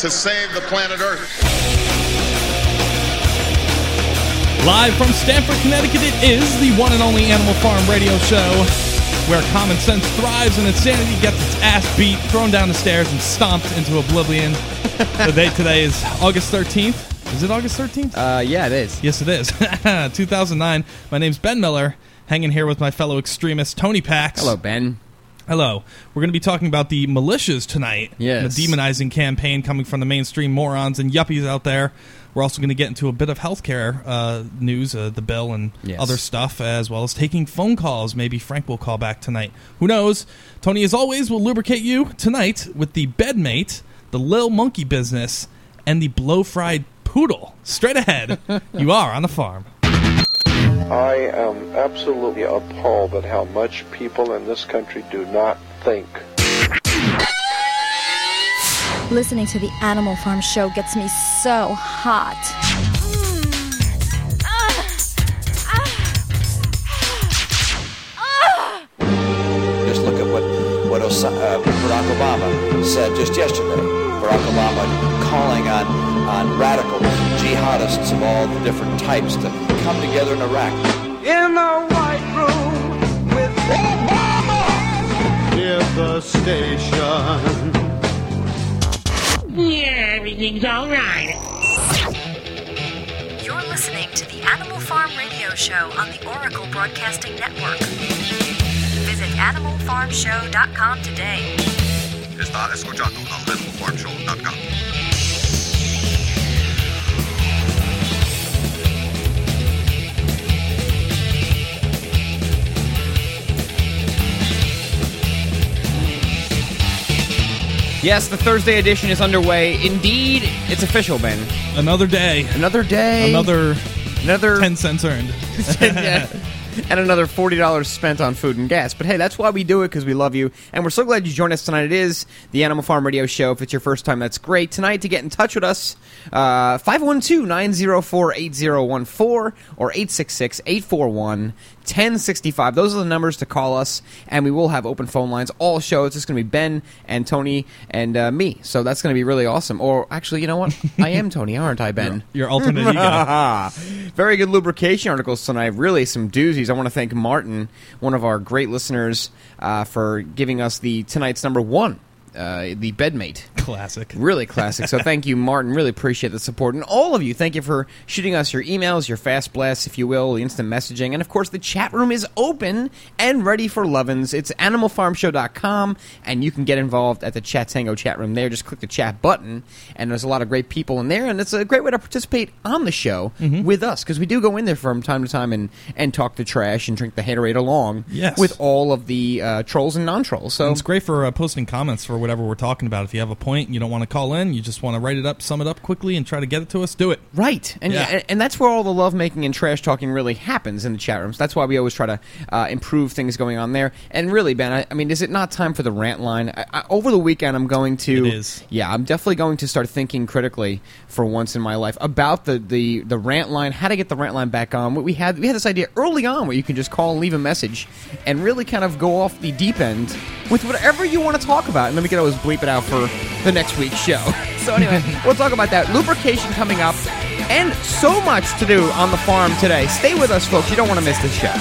to save the planet Earth. Live from Stamford, Connecticut, it is the one and only Animal Farm radio show where common sense thrives and insanity gets its ass beat, thrown down the stairs, and stomped into oblivion. the date today is August 13th. Is it August 13th? Uh, yeah, it is. Yes, it is. 2009. My name's Ben Miller, hanging here with my fellow extremist, Tony Pax. Hello, Ben. Hello. We're going to be talking about the militias tonight. Yes. The demonizing campaign coming from the mainstream morons and yuppies out there. We're also going to get into a bit of healthcare uh, news, uh, the bill and Yes. other stuff, as well as taking phone calls. Maybe Frank will call back tonight. Who knows? Tony, as always, will lubricate you tonight with the bedmate, the Lil Monkey business, and the blow fried poodle. Straight ahead. you are on the farm. I am absolutely appalled at how much people in this country do not think. Listening to the Animal Farm show gets me so hot. Just look at what what Osa- uh, Barack Obama said just yesterday. Barack Obama calling on on radicals, jihadists of all the different types to come together in Iraq. In the white room with Obama! Near the station. Yeah, everything's all right. You're listening to the Animal Farm Radio Show on the Oracle Broadcasting Network. Visit animalfarmshow.com today. Está escuchando al Yes, the Thursday edition is underway. Indeed, it's official, Ben. Another day. Another day. Another another 10 cents earned. And another $40 spent on food and gas. But hey, that's why we do it because we love you. And we're so glad you joined us tonight. It is the Animal Farm Radio Show. If it's your first time, that's great. Tonight, to get in touch with us, 512 904 8014 or 866 841 1065. Those are the numbers to call us, and we will have open phone lines all show. It's just going to be Ben and Tony and uh, me. So that's going to be really awesome. Or actually, you know what? I am Tony, aren't I, Ben? Your alternate ego. Very good lubrication articles tonight. Really, some doozies. I want to thank Martin, one of our great listeners, uh, for giving us the tonight's number one, uh, the bedmate. Classic. Really classic. So thank you, Martin. Really appreciate the support. And all of you, thank you for shooting us your emails, your fast blasts, if you will, the instant messaging. And of course, the chat room is open and ready for lovin's. It's animalfarmshow.com, and you can get involved at the Chatango chat room there. Just click the chat button, and there's a lot of great people in there. And it's a great way to participate on the show with us, because we do go in there from time to time and, and talk the trash and drink the haterade along Yes. with all of the uh, trolls and non trolls. So And it's great for uh, posting comments for whatever we're talking about. If you have a point and you don't want to call in, you just want to write it up, sum it up quickly, and try to get it to us, do it. Right, and Yeah. and, and that's where all the love making and trash talking really happens in the chat rooms. That's why we always try to uh, improve things going on there. And really, Ben, I, I mean, is it not time for the rant line? I, I, over the weekend, I'm going to. It is. Yeah, I'm definitely going to start thinking critically for once in my life about the the the rant line. How to get the rant line back on? We had we had this idea early on where you can just call and leave a message, and really kind of go off the deep end with whatever you want to talk about, and then we can always bleep it out for the next week's show. So anyway, we'll talk about that lubrication coming up, and so much to do on the farm today. Stay with us, folks. You don't want to miss this show.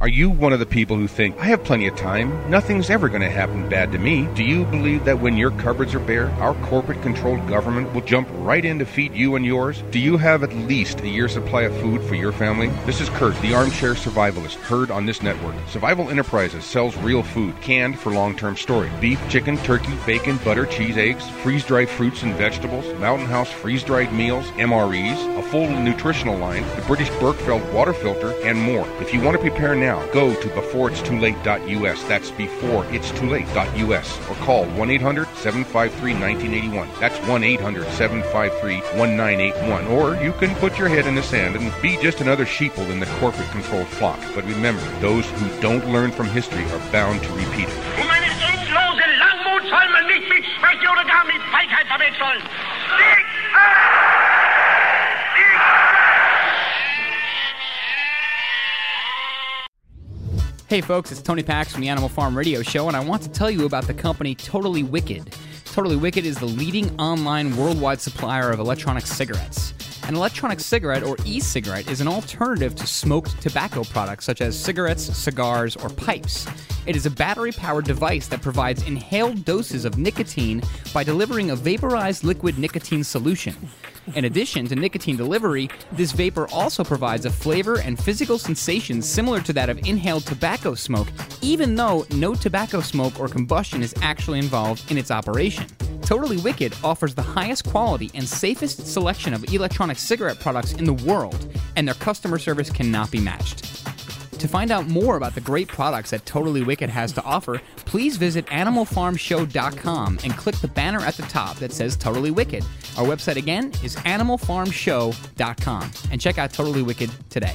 Are you one of the people who think, I have plenty of time, nothing's ever going to happen bad to me? Do you believe that when your cupboards are bare, our corporate controlled government will jump right in to feed you and yours? Do you have at least a year's supply of food for your family? This is Kurt, the armchair survivalist, heard on this network. Survival Enterprises sells real food, canned for long term storage beef, chicken, turkey, bacon, butter, cheese, eggs, freeze dried fruits and vegetables, Mountain House freeze dried meals, MREs, a full nutritional line, the British Berkefeld water filter, and more. If you want to prepare now, go to beforeitstolate.us. That's beforeitstolate.us or call 1 800 753 1981. That's 1 800 753 1981. Or you can put your head in the sand and be just another sheeple in the corporate controlled flock. But remember, those who don't learn from history are bound to repeat it. Um. Hey folks, it's Tony Pax from the Animal Farm Radio Show, and I want to tell you about the company Totally Wicked. Totally Wicked is the leading online worldwide supplier of electronic cigarettes. An electronic cigarette or e cigarette is an alternative to smoked tobacco products such as cigarettes, cigars, or pipes. It is a battery powered device that provides inhaled doses of nicotine by delivering a vaporized liquid nicotine solution. In addition to nicotine delivery, this vapor also provides a flavor and physical sensation similar to that of inhaled tobacco smoke, even though no tobacco smoke or combustion is actually involved in its operation. Totally Wicked offers the highest quality and safest selection of electronic cigarette products in the world, and their customer service cannot be matched. To find out more about the great products that Totally Wicked has to offer, please visit animalfarmshow.com and click the banner at the top that says Totally Wicked. Our website again is animalfarmshow.com and check out Totally Wicked today.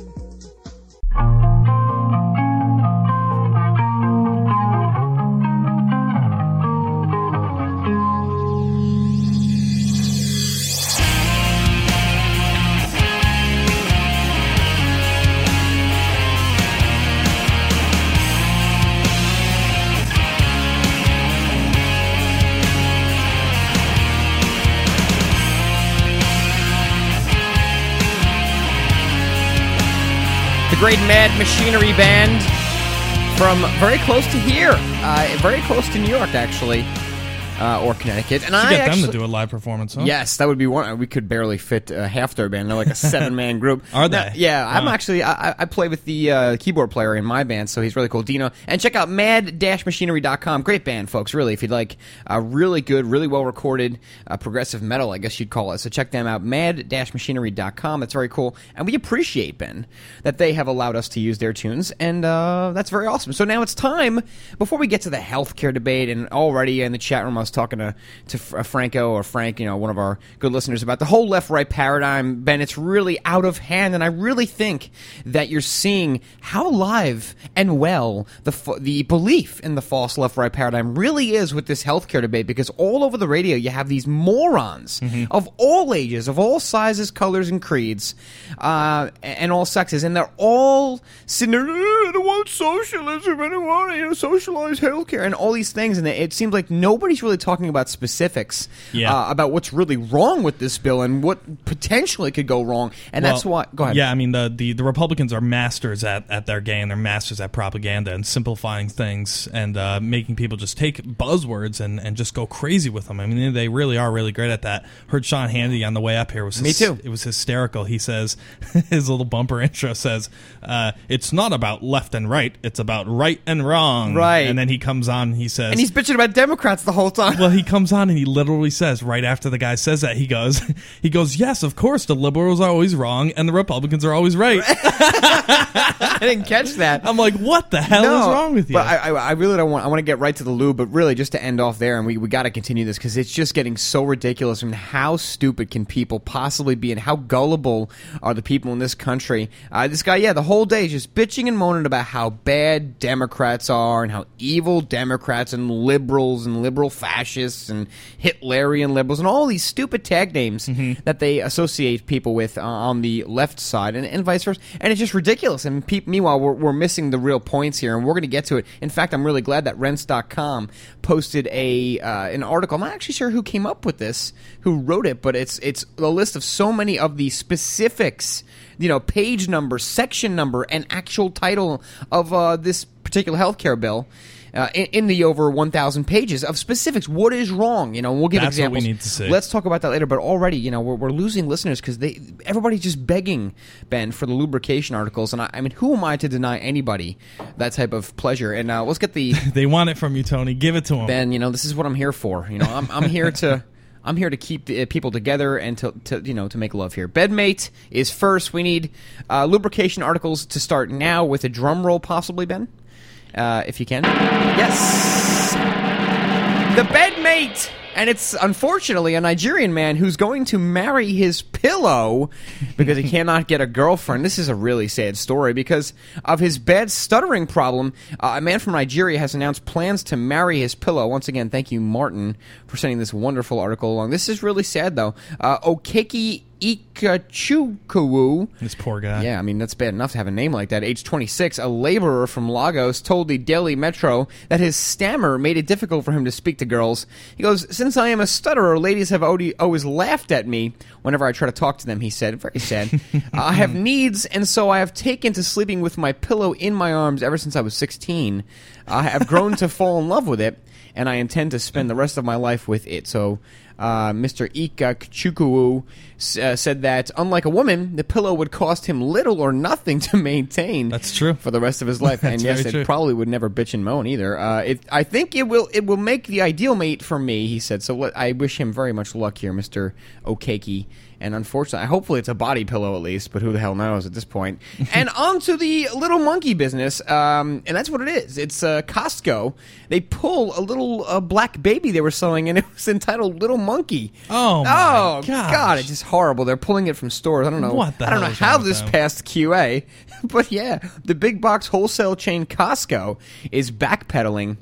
Great Mad Machinery Band from very close to here, uh, very close to New York, actually, uh, or Connecticut. And I get actually, them to do a live performance, huh? Yes, that would be one. We could barely fit uh, half their band. They're like a seven man group. Are Now, they? yeah, I'm actually I, I play with the uh, keyboard player in my band, so he's really cool, Dino. And check out mad-machinery.com. Great band, folks. Really, if you'd like uh, really good, really well recorded uh, progressive metal, I guess you'd call it. So check them out. Mad-machinery.com. That's very cool, and we appreciate Ben that they have allowed us to use their tunes, and uh, that's very awesome. So now it's time before we get to the healthcare debate, and already in the chat room I was talking to to uh, Franco or Frank, you know, one of our good listeners about the whole left-right paradigm. Ben, it's really out of hand, and I really think that you're seeing how live and well the the belief in the false left-right paradigm really is with this healthcare debate. Because all over the radio, you have these morons of all ages, of all sizes, colors, and creeds, uh, and all sexes, and they're all sitting there. "Uh, I don't want socialism. I don't want you know socialized healthcare and all these things. And it seems like nobody's really really talking about specifics Yeah. uh, about what's really wrong with this bill and what potentially could go wrong. And that's Well, why. Go ahead. Yeah, I mean the, the, the Republicans are masters at, at their game. They're masters at propaganda and simplifying things and uh, making people just take buzzwords and, and just go crazy with them. I mean they really are really great at that. Heard Sean Hannity on the way up here was Me too. It was hysterical. He says his little bumper intro says uh, it's not about left and right. It's about right and wrong. Right. And then he comes on. He says and he's bitching about Democrats the whole time. Well, he comes on and he literally says right after the guy says that he goes, he goes, yes, of course, the liberals are always wrong and the Republicans are always right. I didn't catch that. I'm like, what the hell is wrong with you? But I, I, I really don't want. I want to get right to the lube, but really just to end off there, and we, we got to continue this because it's just getting so ridiculous. I mean, how stupid can people possibly be, and how gullible are the people in this country? Uh, this guy, yeah, the whole day is just bitching and moaning about how bad Democrats are and how evil Democrats and liberals and liberal fascists and Hitlerian liberals and all these stupid tag names Mm-hmm. that they associate people with uh, on the left side and, and vice versa. And it's just ridiculous. And pe- meanwhile, we're, we're missing the real points here, and we're going to get to it. In fact, I'm really glad that Rense.com posted a uh, an article. I'm not actually sure who came up with this, who wrote it, but it's it's a list of so many of the specifics, you know, page number, section number, and actual title of uh, this particular healthcare bill. Uh, in, in the over 1,000 pages of specifics, what is wrong? You know, we'll give That's what we need to see. Let's talk about that later. But already, you know, we're, we're losing listeners because they everybody's just begging Ben for the lubrication articles, and I, I mean, who am I to deny anybody that type of pleasure? And uh, let's get the they want it from you, Tony. Give it to them. Ben. You know, this is what I'm here for. You know, I'm, I'm here to. I'm here to keep the, uh, people together and to, to you know to make love here. Bedmate is first. We need uh, lubrication articles to start now with a drum roll, possibly Ben, uh, if you can. Yes, the bedmate, and it's unfortunately a Nigerian man who's going to marry his pillow because he cannot get a girlfriend. This is a really sad story because of his bad stuttering problem. Uh, a man from Nigeria has announced plans to marry his pillow. Once again, thank you, Martin, for sending this wonderful article along. This is really sad though. Uh, Okeki Ikachukawu. This poor guy. Yeah, I mean, that's bad enough to have a name like that. Age 26, a laborer from Lagos told the Daily Metro that his stammer made it difficult for him to speak to girls. He goes, Since I am a stutterer, ladies have always laughed at me whenever I try to talk to them, he said. Very sad. I have needs, and so I have taken to sleeping with my pillow in my arms ever since I was 16. I have grown to fall in love with it, and I intend to spend the rest of my life with it. So, uh, Mr. Ika Chukwuwu uh, said that, unlike a woman, the pillow would cost him little or nothing to maintain. That's true for the rest of his life, and yes, it true. probably would never bitch and moan either. Uh, it, I think it will. It will make the ideal mate for me, he said. So I wish him very much luck here, Mr. Okeki. And unfortunately, hopefully it's a body pillow at least, but who the hell knows at this point. and on to the little monkey business, um, and that's what it is. It's uh, Costco. They pull a little uh, black baby they were selling, and it was entitled Little Monkey. Oh, my oh gosh. God! It's just horrible. They're pulling it from stores. I don't know. What the I don't know how this them? passed QA, but yeah, the big box wholesale chain Costco is backpedaling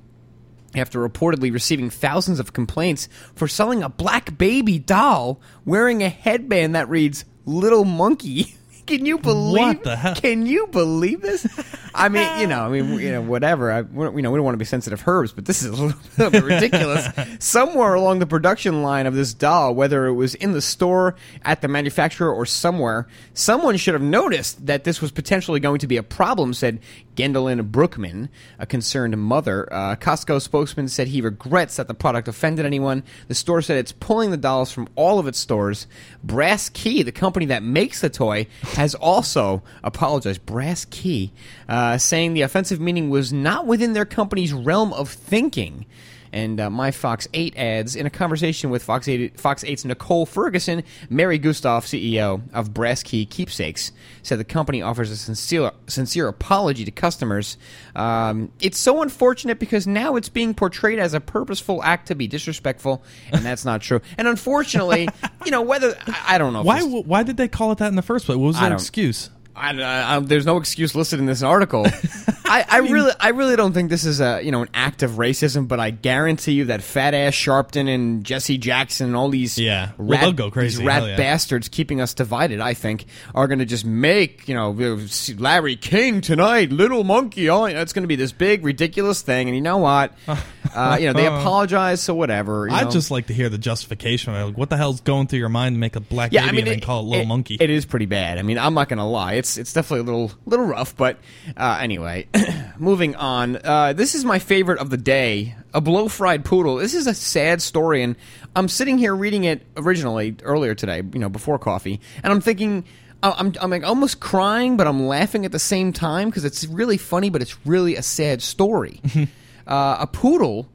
after reportedly receiving thousands of complaints for selling a black baby doll wearing a headband that reads "Little Monkey." Can you believe? What the hell? Can you believe this? I mean, you know, I mean, you know, whatever. I, we don't- you know, we don't want to be sensitive herbs, but this is a little bit ridiculous. Somewhere along the production line of this doll, whether it was in the store, at the manufacturer, or somewhere, someone should have noticed that this was potentially going to be a problem. Said Gendelin Brookman, a concerned mother. Uh, Costco spokesman said he regrets that the product offended anyone. The store said it's pulling the dolls from all of its stores. Brass Key, the company that makes the toy, has also apologized. Brass Key, uh, saying the offensive meaning was not within their company's realm of thinking. And uh, my Fox 8 ads in a conversation with Fox 8, Fox 8's Nicole Ferguson, Mary Gustav, CEO of Brass Key Keepsakes, said the company offers a sincere, sincere apology to customers. Um, it's so unfortunate because now it's being portrayed as a purposeful act to be disrespectful, and that's not true. And unfortunately, you know, whether I, I don't know. Why why did they call it that in the first place? What was their excuse? I, I, I- there's no excuse listed in this article. I, I really, I really don't think this is a you know an act of racism, but I guarantee you that fat ass Sharpton and Jesse Jackson and all these Yeah. Rat, crazy. these rat yeah. bastards keeping us divided. I think are going to just make you know Larry King tonight, Little Monkey. Oh, it's going to be this big ridiculous thing, and you know what? Uh, you know, they apologize, so whatever. you I'd know. just like to hear the justification. Like, what the hell's going through your mind to make a black Yeah, baby I mean, and then call it little monkey? It is pretty bad. I mean, I'm not gonna lie. It's it's definitely a little little rough, but uh, anyway, moving on. Uh, this is my favorite of the day. A blow fried poodle. This is a sad story, and I'm sitting here reading it originally earlier today. You know, before coffee, and I'm thinking. I'm, I'm like almost crying, but I'm laughing at the same time because it's really funny, but it's really a sad story. uh, a poodle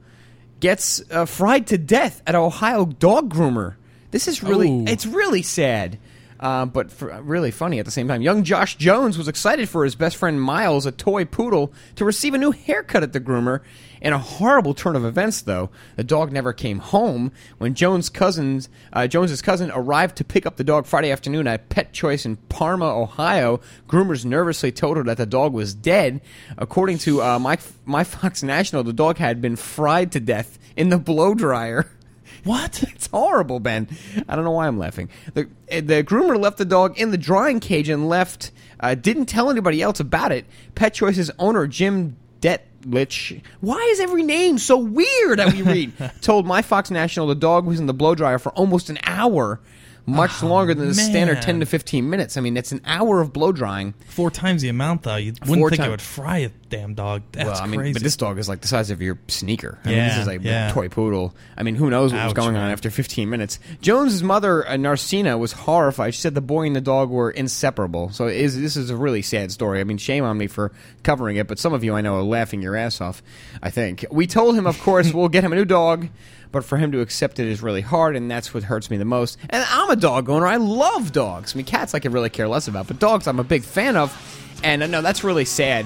gets uh, fried to death at an Ohio dog groomer. This is really, Ooh. it's really sad, uh, but for, really funny at the same time. Young Josh Jones was excited for his best friend Miles, a toy poodle, to receive a new haircut at the groomer. In a horrible turn of events, though, the dog never came home. When Jones' cousins, uh, Jones's cousin, arrived to pick up the dog Friday afternoon at Pet Choice in Parma, Ohio, groomers nervously told her that the dog was dead. According to uh, my my Fox National, the dog had been fried to death in the blow dryer. What? It's horrible, Ben. I don't know why I'm laughing. The the groomer left the dog in the drying cage and left. Uh, didn't tell anybody else about it. Pet Choice's owner Jim Detlich. Why is every name so weird that we read? told my Fox National the dog was in the blow dryer for almost an hour. Much longer than the standard 10 to 15 minutes. I mean, it's an hour of blow drying. Four times the amount, though. You wouldn't Four think ti- it would fry a damn dog. That's well, I mean, crazy. but this dog is like the size of your sneaker. I mean, this is like yeah. a toy poodle. I mean, who knows what was Ouch, going on after 15 minutes? Jones's mother, uh, Narcina, was horrified. She said the boy and the dog were inseparable. So it is, this is a really sad story. I mean, shame on me for covering it, but some of you I know are laughing your ass off. I think we told him, of course, we'll get him a new dog. But for him to accept it is really hard, and that's what hurts me the most. And I'm a dog owner. I love dogs. I mean, cats I could really care less about, but dogs I'm a big fan of. And uh, no, that's really sad.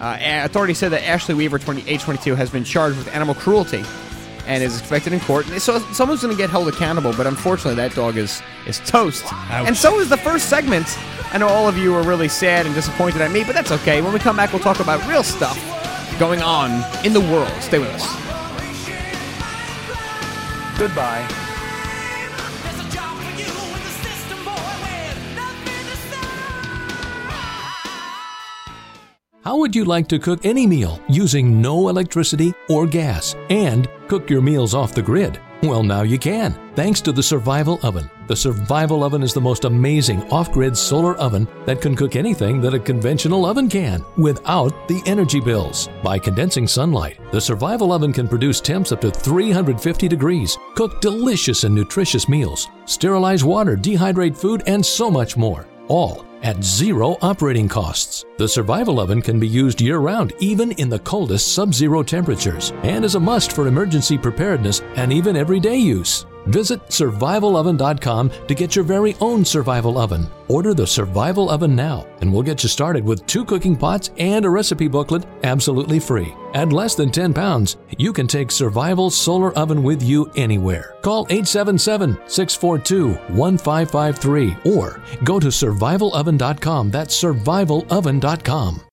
Uh, authorities said that Ashley Weaver, 20, age 22, has been charged with animal cruelty and is expected in court. So someone's going to get held accountable, but unfortunately, that dog is is toast. And so is the first segment. I know all of you are really sad and disappointed at me, but that's okay. When we come back, we'll talk about real stuff going on in the world. Stay with us. Goodbye. How would you like to cook any meal using no electricity or gas and cook your meals off the grid? Well, now you can, thanks to the Survival Oven. The Survival Oven is the most amazing off grid solar oven that can cook anything that a conventional oven can without the energy bills. By condensing sunlight, the Survival Oven can produce temps up to 350 degrees, cook delicious and nutritious meals, sterilize water, dehydrate food, and so much more. All at zero operating costs. The Survival Oven can be used year round, even in the coldest sub zero temperatures, and is a must for emergency preparedness and even everyday use. Visit survivaloven.com to get your very own survival oven. Order the Survival Oven now, and we'll get you started with two cooking pots and a recipe booklet absolutely free. At less than 10 pounds, you can take Survival Solar Oven with you anywhere. Call 877 642 1553 or go to survivaloven.com. That's survivaloven.com.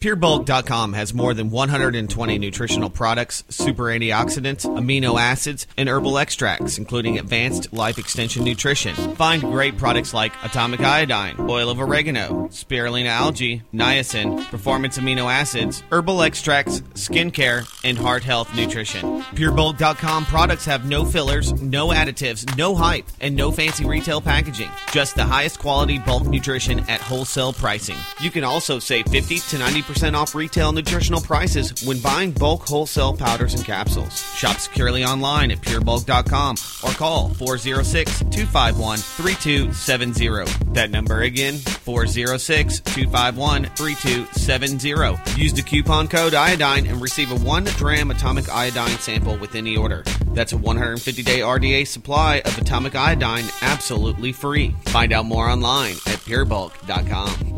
PureBulk.com has more than 120 nutritional products, super antioxidants, amino acids, and herbal extracts, including advanced life extension nutrition. Find great products like atomic iodine, oil of oregano, spirulina algae, niacin, performance amino acids, herbal extracts, skincare, and heart health nutrition. PureBulk.com products have no fillers, no additives, no hype, and no fancy retail packaging. Just the highest quality bulk nutrition at wholesale pricing. You can also save 50 to 90% off retail nutritional prices when buying bulk wholesale powders and capsules. Shop securely online at purebulk.com or call 406 251 3270. That number again, 406 251 3270. Use the coupon code iodine and receive a 1 gram atomic iodine sample with any order. That's a 150 day RDA supply of atomic iodine absolutely free. Find out more online at purebulk.com.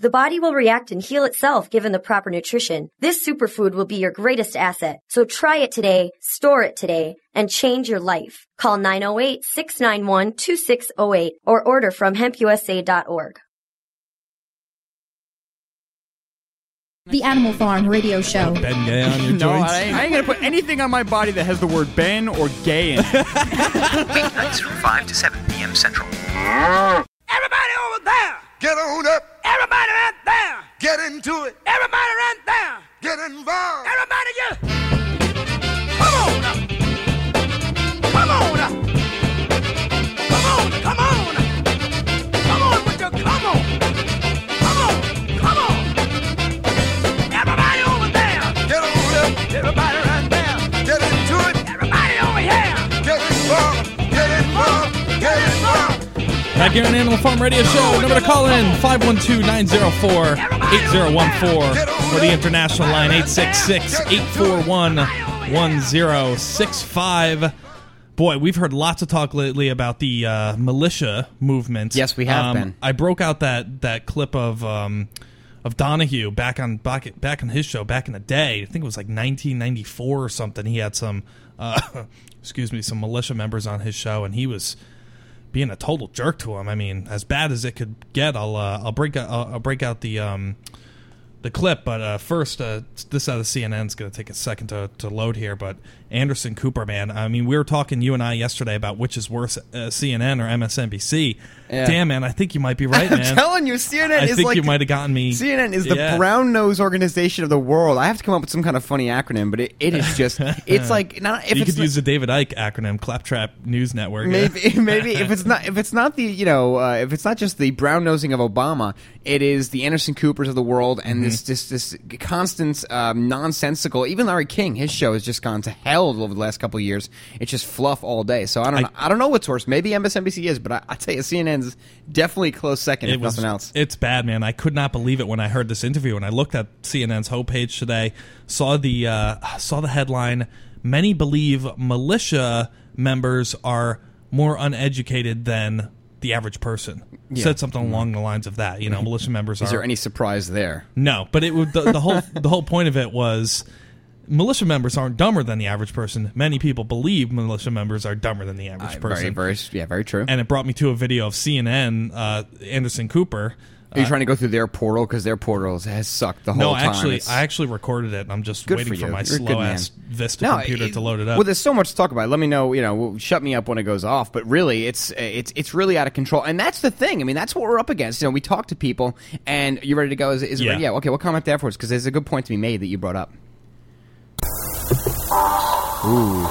The body will react and heal itself given the proper nutrition. This superfood will be your greatest asset. So try it today, store it today, and change your life. Call 908-691-2608 or order from hempusa.org. The Animal Farm Radio Show. Ben Gay on your no, joints. I ain't, I ain't gonna put anything on my body that has the word Ben or gay in it. Weeknights from 5 to 7 p.m. Central. Everybody over there! Get on up. Everybody right there! Get into it. Everybody right there! Get involved. Everybody just... Back here on Animal Farm Radio Show. Number to call in 512 904 8014 or the international line 866 841 1065. Boy, we've heard lots of talk lately about the uh, militia movement. Yes, we have Um, been. I broke out that that clip of um, of Donahue back on back, back on his show back in the day. I think it was like 1994 or something. He had some, uh, excuse me, some militia members on his show, and he was being a total jerk to him. I mean, as bad as it could get. I'll uh, I'll break out I'll, I'll break out the um the clip, but uh, first, uh, this out of CNN is going to take a second to, to load here. But Anderson Cooper, man, I mean, we were talking you and I yesterday about which is worse, uh, CNN or MSNBC. Yeah. Damn, man, I think you might be right, I'm telling you, CNN I is think like you might have gotten me. CNN is the Yeah. brown nose organization of the world. I have to come up with some kind of funny acronym, but it, it is just it's like not if you could not- use the David Icke acronym, Claptrap News Network. Maybe, maybe if it's not if it's not the you know uh, if it's not just the brown nosing of Obama, it is the Anderson Coopers of the world and this Mm-hmm. this this constant um, nonsensical. Even Larry King, his show has just gone to hell over the last couple of years. It's just fluff all day. So I don't know. I don't know what's worse. Maybe MSNBC is, but I, I tell you, CNN's definitely a close second, if was, nothing else. It's bad, man. I could not believe it when I heard this interview. And I looked at CNN's homepage today, saw the uh, saw the headline. Many believe militia members are more uneducated than the average person. Yeah. Said something along the lines of that. You know, militia members Is are. there any surprise there? No, but it would the, the whole the whole point of it was militia members aren't dumber than the average person. Many people believe militia members are dumber than the average Uh, person. Very, very, yeah, very true. and it brought me to a video of CNN, uh, Anderson Cooper. Are you uh, trying to go through their portal because their portal has sucked the whole no, time? actually, It's- I actually recorded it. I'm just waiting for for, my You're slow ass Vista No, computer it- to load it up. Well, there's so much to talk about. Let me know. You know, shut me up when it goes off. But really, it's it's it's really out of control, and that's the thing. I mean, that's what we're up against. You know, we talk to people, and you ready to go? Is, is it Yeah. ready? Yeah. Okay. What comment there afterwards? Because there's a good point to be made that you brought up. Ooh.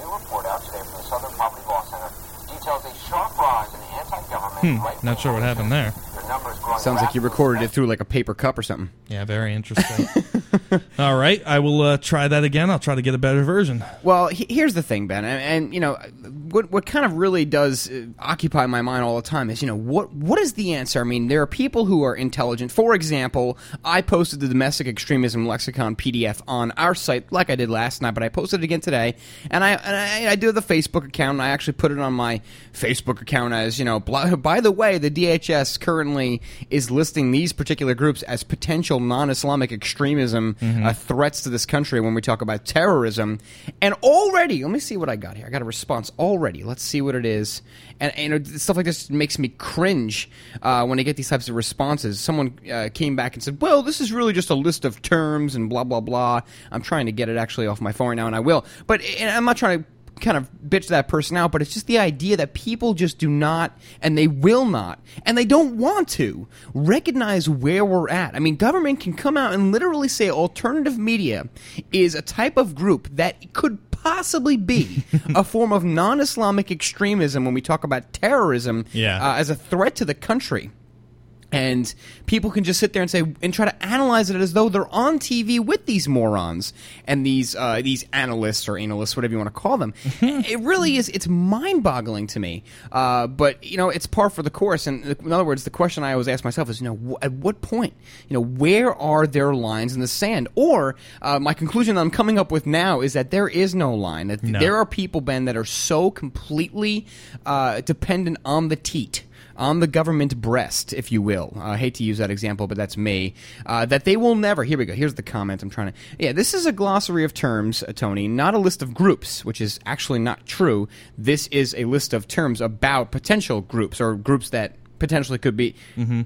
new report out today from the Southern Poverty Law Center details a sharp rise in anti-government Hmm, right not sure what happened there. Sounds like you recorded it through like a paper cup or something. Yeah, very interesting. All right, I will uh, try that again. I'll try to get a better version. Well, he- here's the thing, Ben, and, and you know what what kind of really does uh, occupy my mind all the time is you know what what is the answer? I mean, there are people who are intelligent. For example, I posted the domestic extremism lexicon PDF on our site like I did last night, but I posted it again today, and I and I, I do the Facebook account. and I actually put it on my Facebook account as you know. blah- By the way, the DHS currently is listing these particular groups as potential non-Islamic extremism uh, threats to this country when we talk about terrorism. And already, let me see what I got here. I got a response already. Let's see what it is. And, and you know, stuff like this makes me cringe uh, when I get these types of responses. Someone uh, came back and said, "Well, this is really just a list of terms and blah blah blah." I'm trying to get it actually off my phone right now, and I will. But and I'm not trying to kind of bitch that person out, but it's just the idea that people just do not, and they will not, and they don't want to recognize where we're at. I mean, government can come out and literally say alternative media is a type of group that could possibly be a form of non-Islamic extremism when we talk about terrorism Yeah. uh, as a threat to the country. And people can just sit there and say and try to analyze it as though they're on TV with these morons and these uh, these analysts or analysts, whatever you want to call them. it really is. It's mind boggling to me. Uh, but you know, it's par for the course. And in other words, the question I always ask myself is, you know, at what point, you know, where are their lines in the sand? Or uh, my conclusion that I'm coming up with now is that there is no line. That No. there are people, Ben, that are so completely uh, dependent on the teat on the government breast, if you will. Uh, I hate to use that example, but that's me. Uh, that they will never. Here we go. Here's the comment I'm trying to. Yeah, this is a glossary of terms, uh, Tony, not a list of groups, which is actually not true. This is a list of terms about potential groups or groups that potentially could be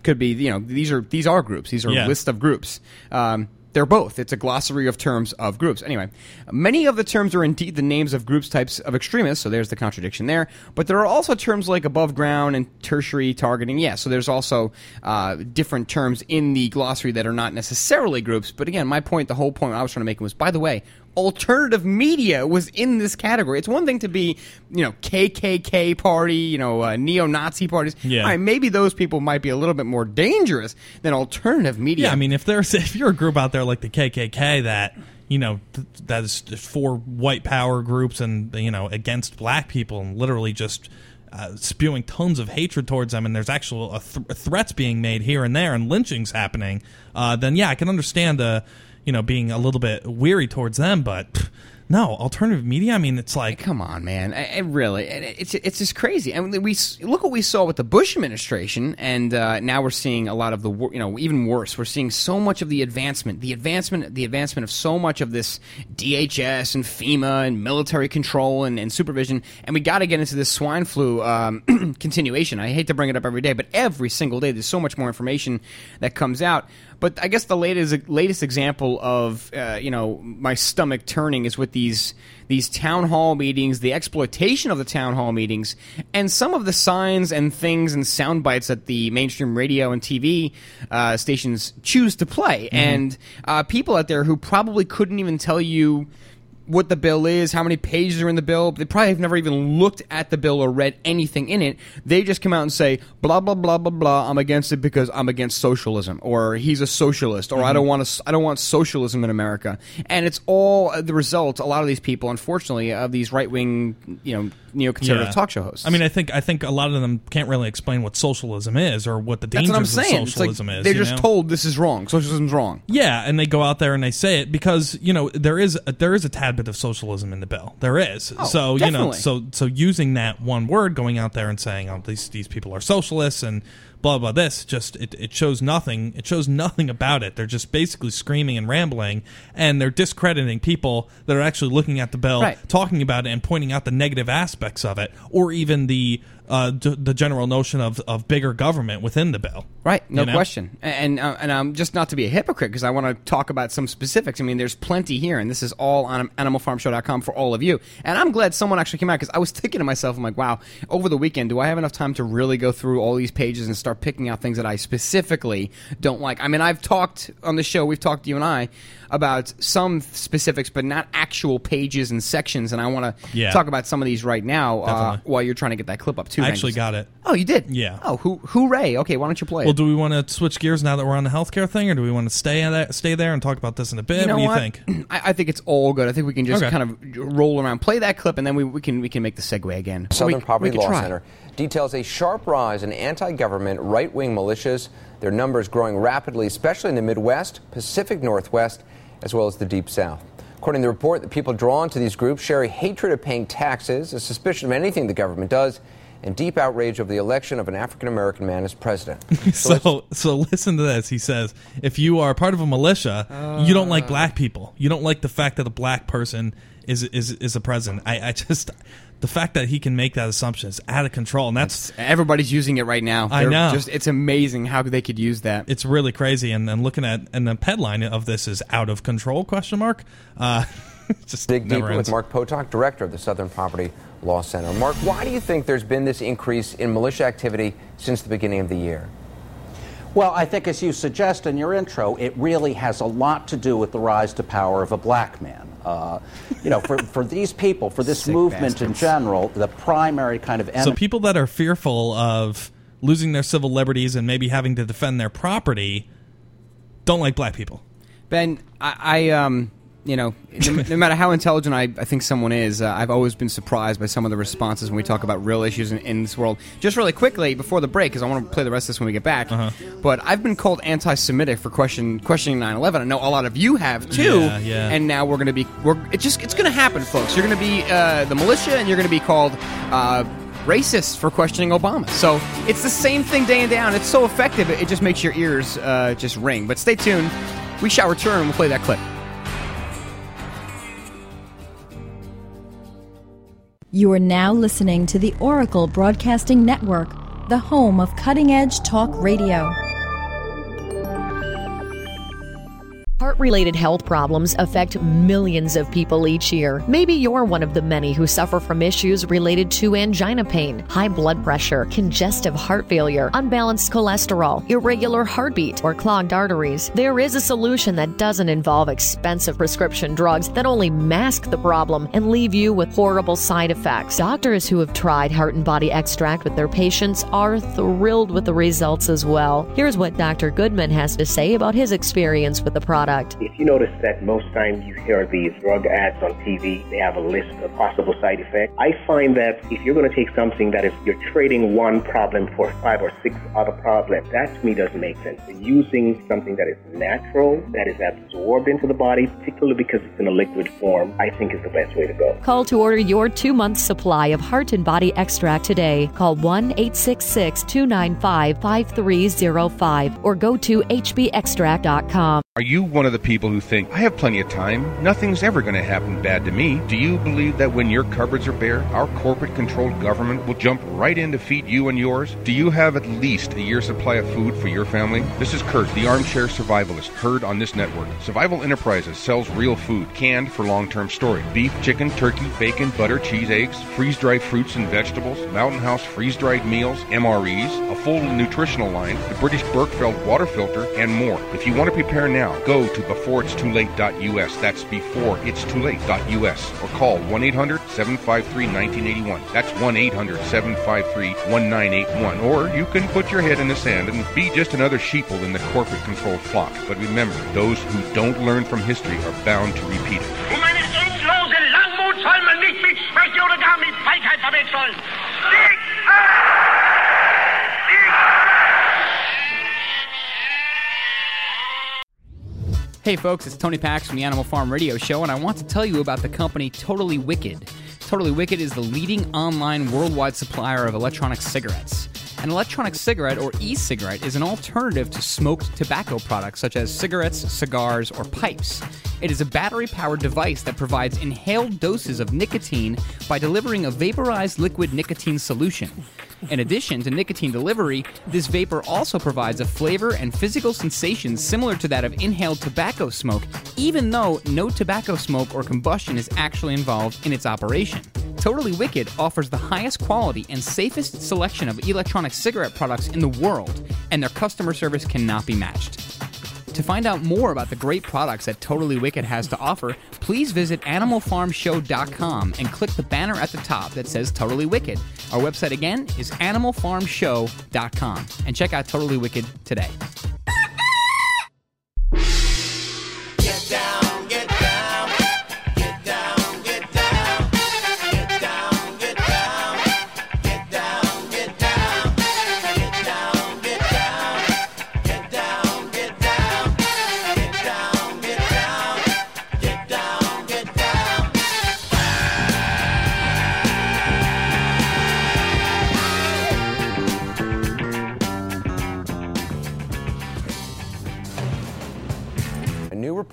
could be. You know, these are these are groups. These are Yeah. a list of groups. Um, they're both. It's a glossary of terms of groups. Anyway, many of the terms are indeed the names of groups types of extremists, so there's the contradiction there. But there are also terms like above ground and tertiary targeting. Yeah, so there's also uh, different terms in the glossary that are not necessarily groups. But again, my point, the whole point I was trying to make was, by the way, alternative media was in this category. It's one thing to be, you know, KKK party, you know, uh, neo-Nazi parties. Yeah. Right, maybe those people might be a little bit more dangerous than alternative media. Yeah, I mean, if there's if you're a group out there like the KKK that you know th- that is for white power groups and you know against black people and literally just uh, spewing tons of hatred towards them, and there's actual uh, th- threats being made here and there, and lynchings happening, uh, then yeah, I can understand uh, you know being a little bit weary towards them, but. no, alternative media. I mean, it's like, come on, man. I, I really, it- it's it's just crazy. I mean, we look what we saw with the Bush administration, and uh, now we're seeing a lot of the, you know, even worse. We're seeing so much of the advancement, the advancement, the advancement of so much of this DHS and FEMA and military control and, and supervision. And we got to get into this swine flu um, continuation. I hate to bring it up every day, but every single day there's so much more information that comes out. But I guess the latest latest example of uh, you know my stomach turning is with these these town hall meetings, the exploitation of the town hall meetings, and some of the signs and things and sound bites that the mainstream radio and TV uh, stations choose to play, and uh, people out there who probably couldn't even tell you what the bill is, how many pages are in the bill. They probably have never even looked at the bill or read anything in it. They just come out and say, blah, blah, blah, blah, blah, I'm against it because I'm against socialism, or he's a socialist, or I mm-hmm. don't want to, I don't want socialism in America. And it's all the result, a lot of these people, unfortunately, of these right wing, you know, neoconservative Yeah. talk show hosts. I mean, I think I think a lot of them can't really explain what socialism is or what the dangers what I'm of saying. It's like socialism is. they're just know? told this is wrong. Socialism's wrong. Yeah, and they go out there and they say it because you know there is a, there is a tad bit of socialism in the bill. There is. Oh, so you know, so so using that one word, going out there and saying, "Oh, these these people are socialists," and blah blah. This just it, it shows nothing. It shows nothing about it. They're just basically screaming and rambling, and they're discrediting people that are actually looking at the bill, Right. talking about it, and pointing out the negative aspects of it, or even the uh, d- the general notion of of bigger government within the bill. Right, no You know? question. And uh, and um, just not to be a hypocrite because I want to talk about some specifics. I mean, there's plenty here, and this is all on AnimalFarmShow.com for all of you. And I'm glad someone actually came out because I was thinking to myself, I'm like, wow, over the weekend, do I have enough time to really go through all these pages and start picking out things that I specifically don't like? I mean, I've talked on the show, we've talked you and I about some specifics, but not actual pages and sections. And I want to Yeah. talk about some of these right now uh, while you're trying to get that clip up too. I Hank. actually got it. Oh, you did? Yeah. Oh, hoo- hooray! Okay, why don't you play Well, it? do we want to switch gears now that we're on the healthcare thing, or do we want to stay there, stay there and talk about this in a bit? You know what do you what? think? I, I think it's all good. I think we can just Okay. kind of roll around, play that clip, and then we, we can we can make the segue again. Southern we, Poverty we Law try. Center details a sharp rise in anti government right wing militias, their numbers growing rapidly, especially in the Midwest, Pacific Northwest, as well as the Deep South. According to the report, the people drawn to these groups share a hatred of paying taxes, a suspicion of anything the government does, and deep outrage over the election of an African American man as president. So, so listen to this. He says, if you are part of a militia, you don't like uh. black people. You don't like the fact that a black person is is is a president. I, I just the fact that he can make that assumption is out of control, and that's Everybody's using it right now. I They're know. Just it's amazing how they could use that. it's really crazy. And then looking at and the headline of this is out of control question mark. Uh, just Dig deeper ends. with Mark Potok, director of the Southern Poverty Law Center. Mark, why do you think there's been this increase in militia activity since the beginning of the year? Well, I think as you suggest in your intro, it really has a lot to do with the rise to power of a black man. Uh, you know, for, for these people, for this Sick movement in general, the primary kind of So people that are fearful of losing their civil liberties and maybe having to defend their property don't like black people. Ben, I, I um, you know, no, no matter how intelligent I, I think someone is, uh, I've always been surprised by some of the responses when we talk about real issues in, in this world. Just really quickly before the break, because I want to play the rest of this when we get back. Uh-huh. But I've been called anti-Semitic for question questioning 9/11. I know a lot of you have too. Yeah, yeah. And now we're going to be, we're it's just it's going to happen, folks. You're going to be uh, the militia, and you're going to be called. Uh, Racist for questioning Obama. So it's the same thing day and day out. It's so effective, it just makes your ears uh, just ring. But stay tuned. We shall return. And we'll play that clip. You are now listening to the Oracle Broadcasting Network, the home of cutting edge talk radio. Heart related health problems affect millions of people each year. Maybe you're one of the many who suffer from issues related to angina pain, high blood pressure, congestive heart failure, unbalanced cholesterol, irregular heartbeat, or clogged arteries. There is a solution that doesn't involve expensive prescription drugs that only mask the problem and leave you with horrible side effects. Doctors who have tried Heart and Body Extract with their patients are thrilled with the results as well. Here's what Dr. Goodman has to say about his experience with the product. If you notice that most times you hear these drug ads on TV, they have a list of possible side effects. I find that if you're going to take something that is you're trading one problem for five or six other problems, that to me doesn't make sense. Using something that is natural, that is absorbed into the body, particularly because it's in a liquid form, I think is the best way to go. Call to order your two month supply of Heart and Body Extract today. Call 1 866 295 5305 or go to hbextract.com. Are you one of the people who think, I have plenty of time, nothing's ever going to happen bad to me? Do you believe that when your cupboards are bare, our corporate controlled government will jump right in to feed you and yours? Do you have at least a year's supply of food for your family? This is Kurt, the armchair survivalist, heard on this network. Survival Enterprises sells real food, canned for long term storage beef, chicken, turkey, bacon, butter, cheese, eggs, freeze dried fruits and vegetables, Mountain House freeze dried meals, MREs, a full nutritional line, the British Berkefeld water filter, and more. If you want to prepare now, go to beforeitstoolate.us. That's beforeitstoolate.us. Or call 1 800 753 1981. That's 1 800 753 1981. Or you can put your head in the sand and be just another sheeple in the corporate controlled flock. But remember, those who don't learn from history are bound to repeat it. Hey folks, it's Tony Pax from the Animal Farm Radio Show, and I want to tell you about the company Totally Wicked. Totally Wicked is the leading online worldwide supplier of electronic cigarettes. An electronic cigarette, or e cigarette, is an alternative to smoked tobacco products such as cigarettes, cigars, or pipes. It is a battery powered device that provides inhaled doses of nicotine by delivering a vaporized liquid nicotine solution. In addition to nicotine delivery, this vapor also provides a flavor and physical sensation similar to that of inhaled tobacco smoke, even though no tobacco smoke or combustion is actually involved in its operation. Totally Wicked offers the highest quality and safest selection of electronic cigarette products in the world, and their customer service cannot be matched. To find out more about the great products that Totally Wicked has to offer, please visit animalfarmshow.com and click the banner at the top that says Totally Wicked. Our website again is animalfarmshow.com and check out Totally Wicked today.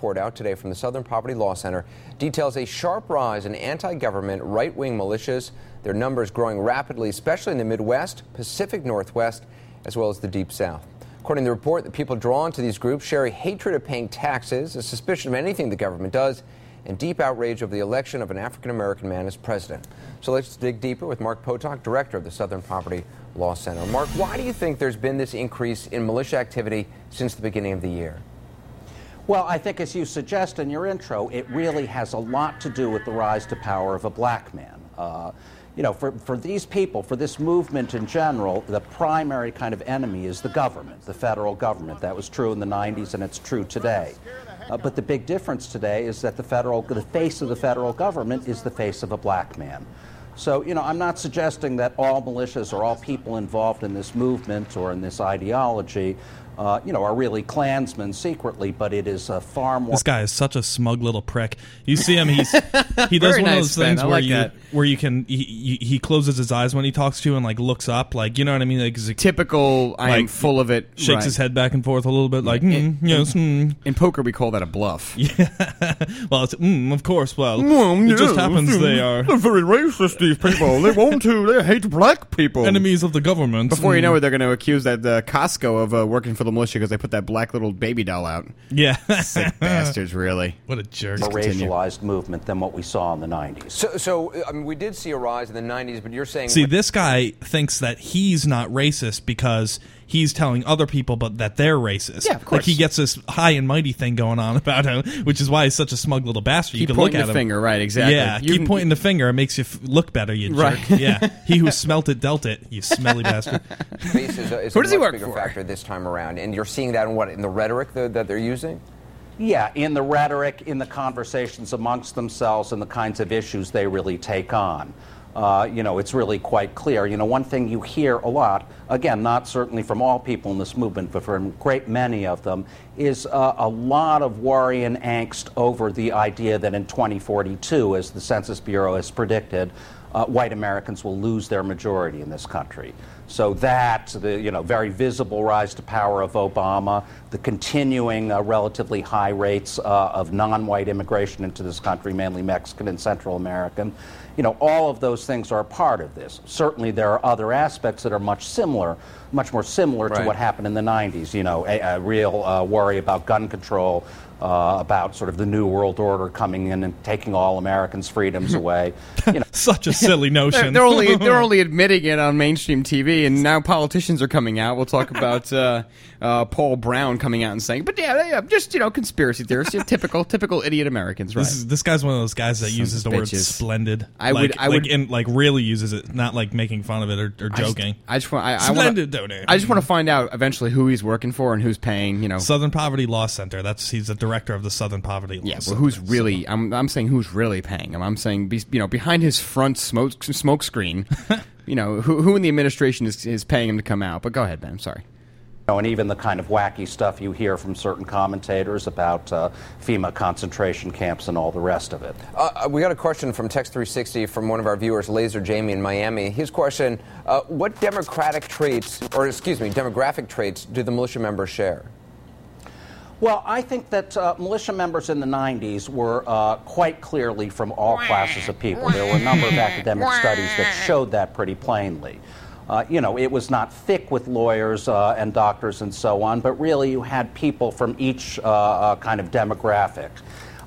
Report out today from the Southern Poverty Law Center details a sharp rise in anti government right wing militias, their numbers growing rapidly, especially in the Midwest, Pacific Northwest, as well as the Deep South. According to the report, the people drawn to these groups share a hatred of paying taxes, a suspicion of anything the government does, and deep outrage over the election of an African American man as president. So let's dig deeper with Mark Potok, director of the Southern Poverty Law Center. Mark, why do you think there's been this increase in militia activity since the beginning of the year? Well, I think as you suggest in your intro, it really has a lot to do with the rise to power of a black man. Uh, you know, for, for these people, for this movement in general, the primary kind of enemy is the government, the federal government. That was true in the 90s and it's true today. Uh, but the big difference today is that the federal, the face of the federal government is the face of a black man. So, you know, I'm not suggesting that all militias or all people involved in this movement or in this ideology, uh, you know, are really Klansmen secretly, but it is a far more. This guy is such a smug little prick. You see him; he's he does one nice, of those things Ben. I where like you that. where you can he, he he closes his eyes when he talks to you and like looks up, like you know what I mean, like he's- Typical. I am like, full of it. Shakes Right. his head back and forth a little bit, like In- mm, yes, mm. In poker, we call that a bluff. well, it's, mm, of course. Well, Well, it just yeah, happens they are they're very racist. These people, they want to. They hate black people. enemies of the government. Before you Mm. know it, they're going to accuse that uh, Costco of uh, working for the militia because they put that black little baby doll out. Yeah, sick bastards, really. What a jerk. more racialized movement than what we saw in the 90s. So, so I mean, we did see a rise in the 90s, but you're saying. See, this guy thinks that he's not racist because he's telling other people, but that they're racist. Yeah, of Like course. he gets this high and mighty thing going on about him, which is why he's such a smug little bastard. you can look at the him. finger, right, exactly. Yeah, You keep can- pointing the finger. It makes you f- look better, you Right. jerk. Yeah, he who smelt it dealt it. You smelly bastard. Race is a, is Who a does he much work bigger for? factor this time around, and you're seeing that in what in the rhetoric that, that they're using. Yeah, in the rhetoric, in the conversations amongst themselves, and the kinds of issues they really take on. Uh, you know, it's really quite clear. You know, one thing you hear a lot, again, not certainly from all people in this movement, but from great many of them, is uh, a lot of worry and angst over the idea that in 2042, as the Census Bureau has predicted, uh, white Americans will lose their majority in this country. So that, the you know, very visible rise to power of Obama, the continuing uh, relatively high rates uh, of non-white immigration into this country, mainly Mexican and Central American, you know, all of those things are a part of this. Certainly, there are other aspects that are much similar, much more similar to what happened in the 90s. You know, a, a real uh, worry about gun control. Uh, about sort of the new world order coming in and taking all Americans' freedoms away. You know, Such a silly They're, notion. they're only they're only admitting it on mainstream TV, and now politicians are coming out. We'll talk about uh, uh, Paul Brown coming out and saying, "But yeah, yeah, just you know, conspiracy theorists, yeah, typical typical idiot Americans, right?" This, is, this guy's one of those guys that Sons uses of the word "splendid." I like, would- I like, would- and like really uses it, not like making fun of it or, or I just- joking. I just want I, I Splendid wanna, donor. I just want to find out eventually who he's working for and who's paying. You know, Southern Poverty Law Center. That's he's the director of the Southern Poverty Law yeah, Center. well, who's really? I'm I'm saying who's really paying him. I'm saying be, you know behind his front smoke smoke screen. you know who who in the administration is is paying him to come out? But go ahead, Ben. I'm sorry. know, and even the kind of wacky stuff you hear from certain commentators about uh, FEMA concentration camps and all the rest of it. Uh, we got a question from Text 360 from one of our viewers, Laser Jamie in Miami. His question: uh, What democratic traits, or excuse me, demographic traits, do the militia members share? Well, I think that uh, militia members in the 90s were uh, quite clearly from all classes of people. There were a number of academic studies that showed that pretty plainly. Uh, you know, it was not thick with lawyers uh, and doctors and so on, but really you had people from each uh, uh, kind of demographic.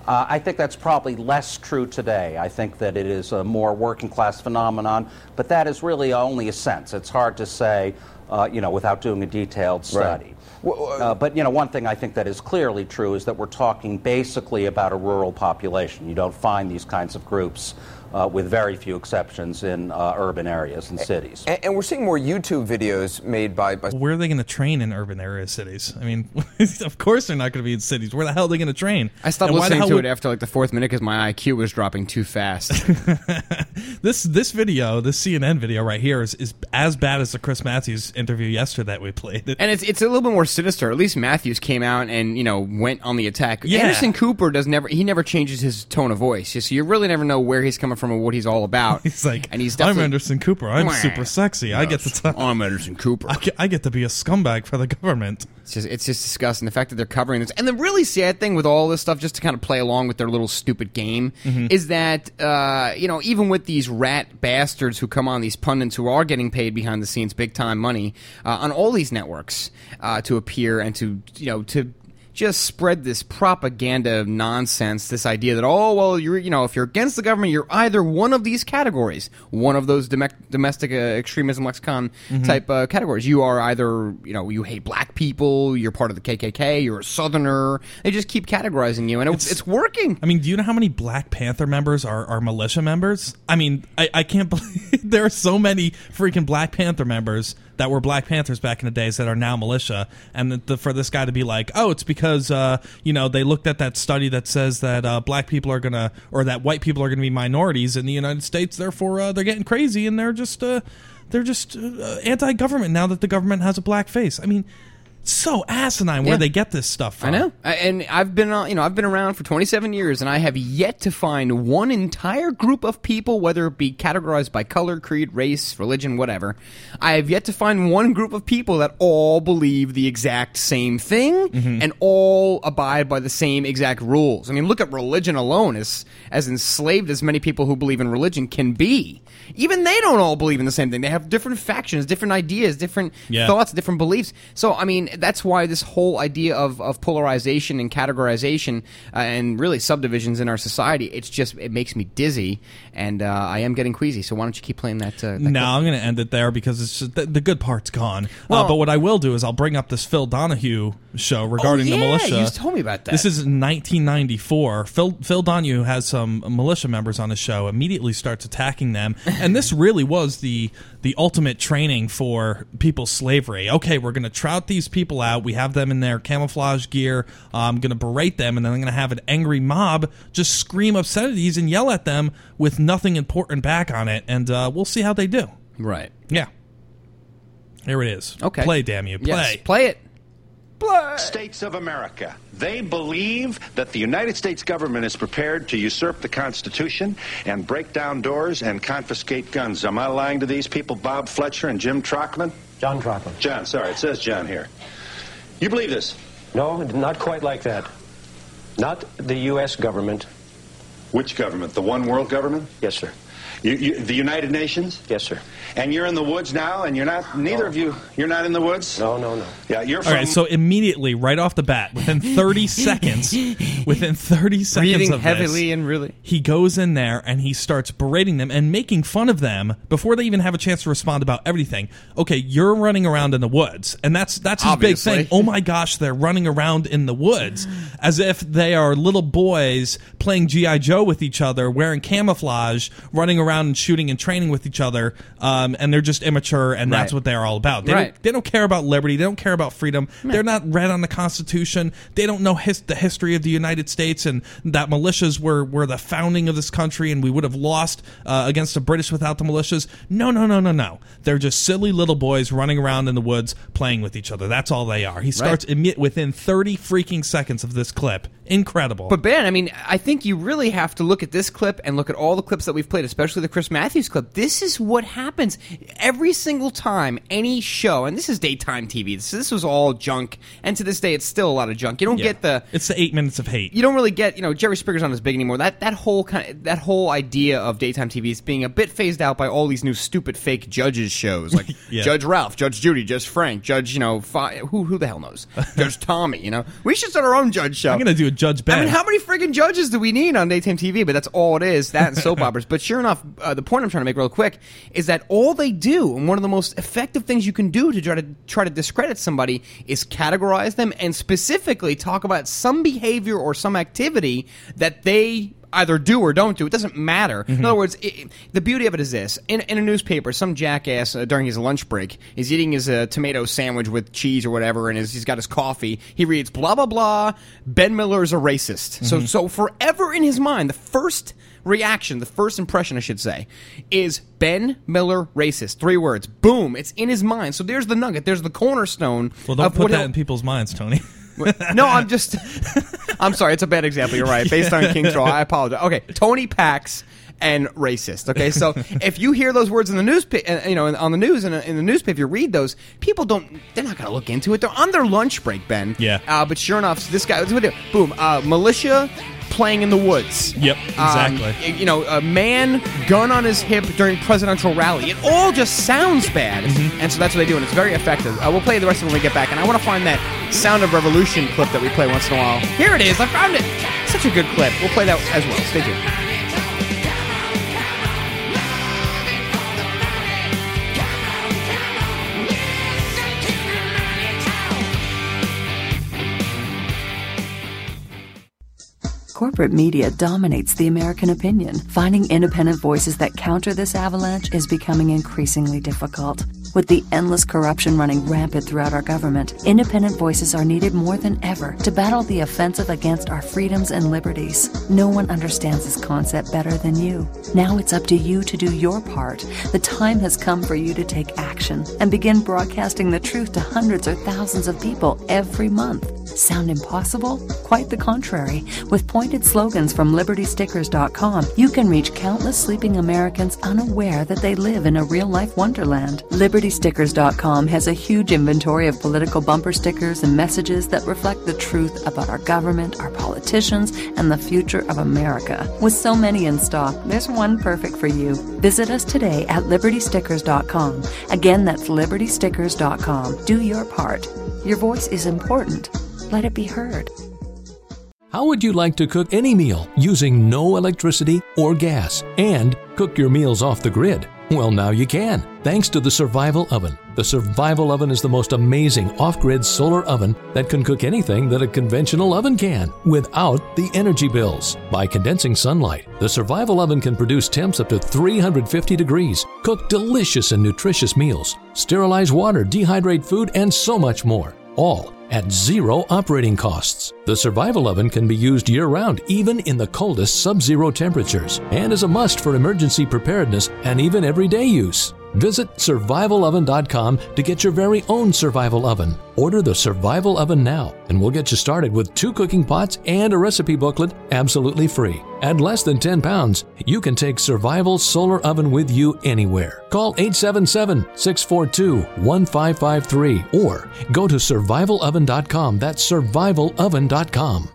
Uh, I think that's probably less true today. I think that it is a more working class phenomenon, but that is really only a sense. It's hard to say, uh, you know, without doing a detailed study. Uh, but you know, one thing I think that is clearly true is that we're talking basically about a rural population. You don't find these kinds of groups, uh, with very few exceptions, in uh, urban areas and cities. And, and we're seeing more YouTube videos made by. by Where are they going to train in urban area cities? I mean, of course they're not going to be in cities. Where the hell are they going to train? I stopped And why the listening hell to would- it after like the fourth minute because my IQ was dropping too fast. This this video, this CNN video right here, is, is as bad as the Chris Matthews interview yesterday that we played. and it's it's a little bit more sinister. At least Matthews came out and you know went on the attack. Yeah. Anderson Cooper does never he never changes his tone of voice. So you really never know where he's coming from or what he's all about. He's like, and he's I'm definitely Anderson Cooper. I'm super sexy. I get to talk. I'm Anderson Cooper. I get, I get to be a scumbag for the government. It's just it's just disgusting the fact that they're covering this. And the really sad thing with all this stuff, just to kind of play along with their little stupid game, Mhm. is that uh, you know even with these rat bastards who come on, these pundits who are getting paid behind the scenes big time money uh, on all these networks uh, to appear and to you know to just spread this propaganda nonsense. This idea that oh well, you're you know if you're against the government, you're either one of these categories, one of those dome- domestic uh, extremism lexicon Mhm. type uh, categories. You are either you know you hate black people, you're part of the KKK, you're a Southerner. They just keep categorizing you, and it's, it's working. I mean, do you know how many Black Panther members are, are militia members? I mean, I, I can't believe there are so many freaking Black Panther members that were Black Panthers back in the days that are now militia, and the, the, for this guy to be like, oh, it's because uh, you know they looked at that study that says that uh, black people are gonna or that white people are gonna be minorities in the United States, therefore uh, they're getting crazy and they're just uh, they're just uh, anti-government now that the government has a black face. I mean. So asinine where Yeah. they get this stuff from. I know, I- and I've been, uh, you know, I've been around for 27 years, and I have yet to find one entire group of people, whether it be categorized by color, creed, race, religion, whatever. I have yet to find one group of people that all believe the exact same thing and all abide by the same exact rules. I mean, look at religion alone, as as enslaved as many people who believe in religion can be. Even they don't all believe in the same thing. They have different factions, different ideas, different Yeah. thoughts, different beliefs. So, I mean, that's why this whole idea of, of polarization and categorization uh, and really subdivisions in our society, it's just, it makes me dizzy and uh, I am getting queasy. So why don't you keep playing that? Uh, that No, clip? I'm going to end it there because it's just, the, the good part's gone. Well- uh, but what I will do is I'll bring up this Phil Donahue show regarding Oh, yeah, the militia. you told me about that. This is 1994. Phil Phil Donahue has some militia members on his show. Immediately starts attacking them, and this really was the the ultimate training for people's slavery. Okay, we're going to trout these people out. We have them in their camouflage gear. Uh, I'm going to berate them, and then I'm going to have an angry mob just scream obscenities and yell at them with nothing important back on it, and uh, we'll see how they do. Right. Yeah. Here it is. Okay. Play, damn you. Play. Yes, play it. States of America. They believe that the United States government is prepared to usurp the Constitution and break down doors and confiscate guns. Am I lying to these people, Bob Fletcher and Jim Trochmann? John Trochmann. John, sorry, it says John here. You believe this? No, not quite like that. Not the U.S. government. Which government? The one world government? Yes, sir. You, you, the United Nations? Yes, sir. And you're in the woods now, and you're not. Neither of you. You're not in the woods. No, no, no. Yeah, you're All from. right, so immediately, right off the bat, within 30 seconds, within 30 seconds Breathing of heavily this, and really. he goes in there and he starts berating them and making fun of them before they even have a chance to respond about everything. Okay, you're running around in the woods, and that's that's his Obviously. big thing. Oh my gosh, they're running around in the woods as if they are little boys playing GI Joe with each other, wearing camouflage, running around and shooting and training with each other, um, and they're just immature, and that's Right. what they're all about. They Right. don't they don't care about liberty. They don't care about freedom. They're not read on the Constitution. They don't know his, the history of the United States and that militias were, were the founding of this country and we would have lost uh, against the British without the militias. No, no, no, no, no. They're just silly little boys running around in the woods playing with each other. That's all they are. He starts imme- within 30 freaking seconds of this clip. Incredible. But Ben, I mean, I think you really have to look at this clip and look at all the clips that we've played, especially the Chris Matthews clip. This is what happens every single time any show, and this is daytime TV. So this was all junk, and to this day, it's still a lot of junk. You don't Yeah. get the it's the eight minutes of hate. you don't really get you know Jerry Springer's not as big anymore. That that whole kind of, that whole idea of daytime TV is being a bit phased out by all these new stupid fake judges shows like Yeah. Judge Ralph, Judge Judy, Judge Frank, Judge you know fi- who who the hell knows Judge Tommy. You know we should start our own judge show. I'm going to do a Judge Ben. I mean, how many friggin' judges do we need on daytime TV? But that's all it is. That and soap operas. But sure enough, uh, the point I'm trying to make real quick is that all they do, and one of the most effective things you can do to try to try to discredit somebody, is categorize them and specifically talk about some behavior or some activity that they either do or don't do. It doesn't matter. In other words, it, the beauty of it is this: in, in a newspaper, some jackass uh, during his lunch break is eating his uh, tomato sandwich with cheese or whatever, and his, he's got his coffee. He reads blah blah blah. Ben Miller is a racist. So so forever in his mind, the first reaction, the first impression, I should say, is Ben Miller racist. Three words. Boom. It's in his mind. So there's the nugget. There's the cornerstone. well, don't of put that he'll- in people's minds, Tony. no, I'm just. I'm sorry. It's a bad example. You're right. Based on King's Row, I apologize. Okay, Tony Pax and racist. Okay, so if you hear those words in the news, you know, on the news and in the newspaper, if you read those, people don't. They're not going to look into it. They're on their lunch break, Ben. Yeah. Uh, but sure enough, this guy. Boom. Uh, militia. Playing in the woods. Yep, Um, exactly. y- you know, a man, gun on his hip during presidential rally. It all just sounds bad, Mm-hmm. and so that's what they do, and it's very effective. Uh, we'll play the rest of it when we get back, and I want to find that Sound of Revolution clip that we play once in a while. Here it is. I found it. Such a good clip. We'll play that as well. Stay tuned. Corporate media dominates the American opinion. Finding independent voices that counter this avalanche is becoming increasingly difficult. With the endless corruption running rampant throughout our government, independent voices are needed more than ever to battle the offensive against our freedoms and liberties. No one understands this concept better than you. Now it's up to you to do your part. The time has come for you to take action and begin broadcasting the truth to hundreds or thousands of people every month. Sound impossible? Quite the contrary. With pointed slogans from libertystickers.com, you can reach countless sleeping Americans unaware that they live in a real life wonderland. Libertystickers.com has a huge inventory of political bumper stickers and messages that reflect the truth about our government, our politicians, and the future of America. With so many in stock, there's one perfect for you. Visit us today at libertystickers.com. Again, that's libertystickers.com. Do your part. Your voice is important. Let it be heard. How would you like to cook any meal using no electricity or gas and cook your meals off the grid? Well, now you can, thanks to the Survival Oven. The Survival Oven is the most amazing off grid solar oven that can cook anything that a conventional oven can without the energy bills. By condensing sunlight, the Survival Oven can produce temps up to 350 degrees, cook delicious and nutritious meals, sterilize water, dehydrate food, and so much more. All at zero operating costs. The Survival Oven can be used year round, even in the coldest sub zero temperatures, and is a must for emergency preparedness and even everyday use. Visit survivaloven.com to get your very own survival oven. Order the Survival Oven now, and we'll get you started with two cooking pots and a recipe booklet absolutely free. At less than 10 pounds, you can take Survival Solar Oven with you anywhere. Call 877 642 1553 or go to survivaloven.com. That's survivaloven.com.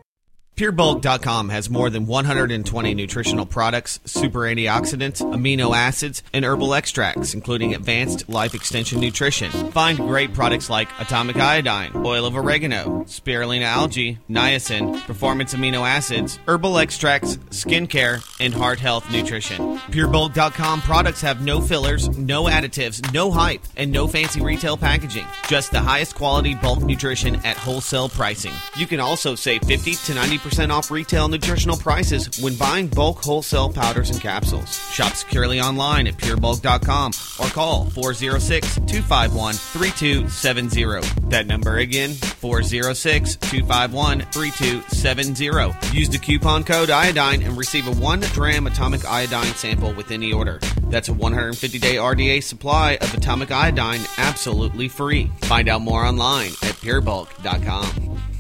PureBulk.com has more than 120 nutritional products, super antioxidants, amino acids, and herbal extracts, including advanced life extension nutrition. Find great products like atomic iodine, oil of oregano, spirulina algae, niacin, performance amino acids, herbal extracts, skincare, and heart health nutrition. PureBulk.com products have no fillers, no additives, no hype, and no fancy retail packaging. Just the highest quality bulk nutrition at wholesale pricing. You can also save 50 to 90% off retail nutritional prices when buying bulk wholesale powders and capsules. Shop securely online at purebulk.com or call 406 251 3270. That number again, 406 251 3270. Use the coupon code iodine and receive a 1 gram atomic iodine sample with any order. That's a 150 day RDA supply of atomic iodine absolutely free. Find out more online at purebulk.com.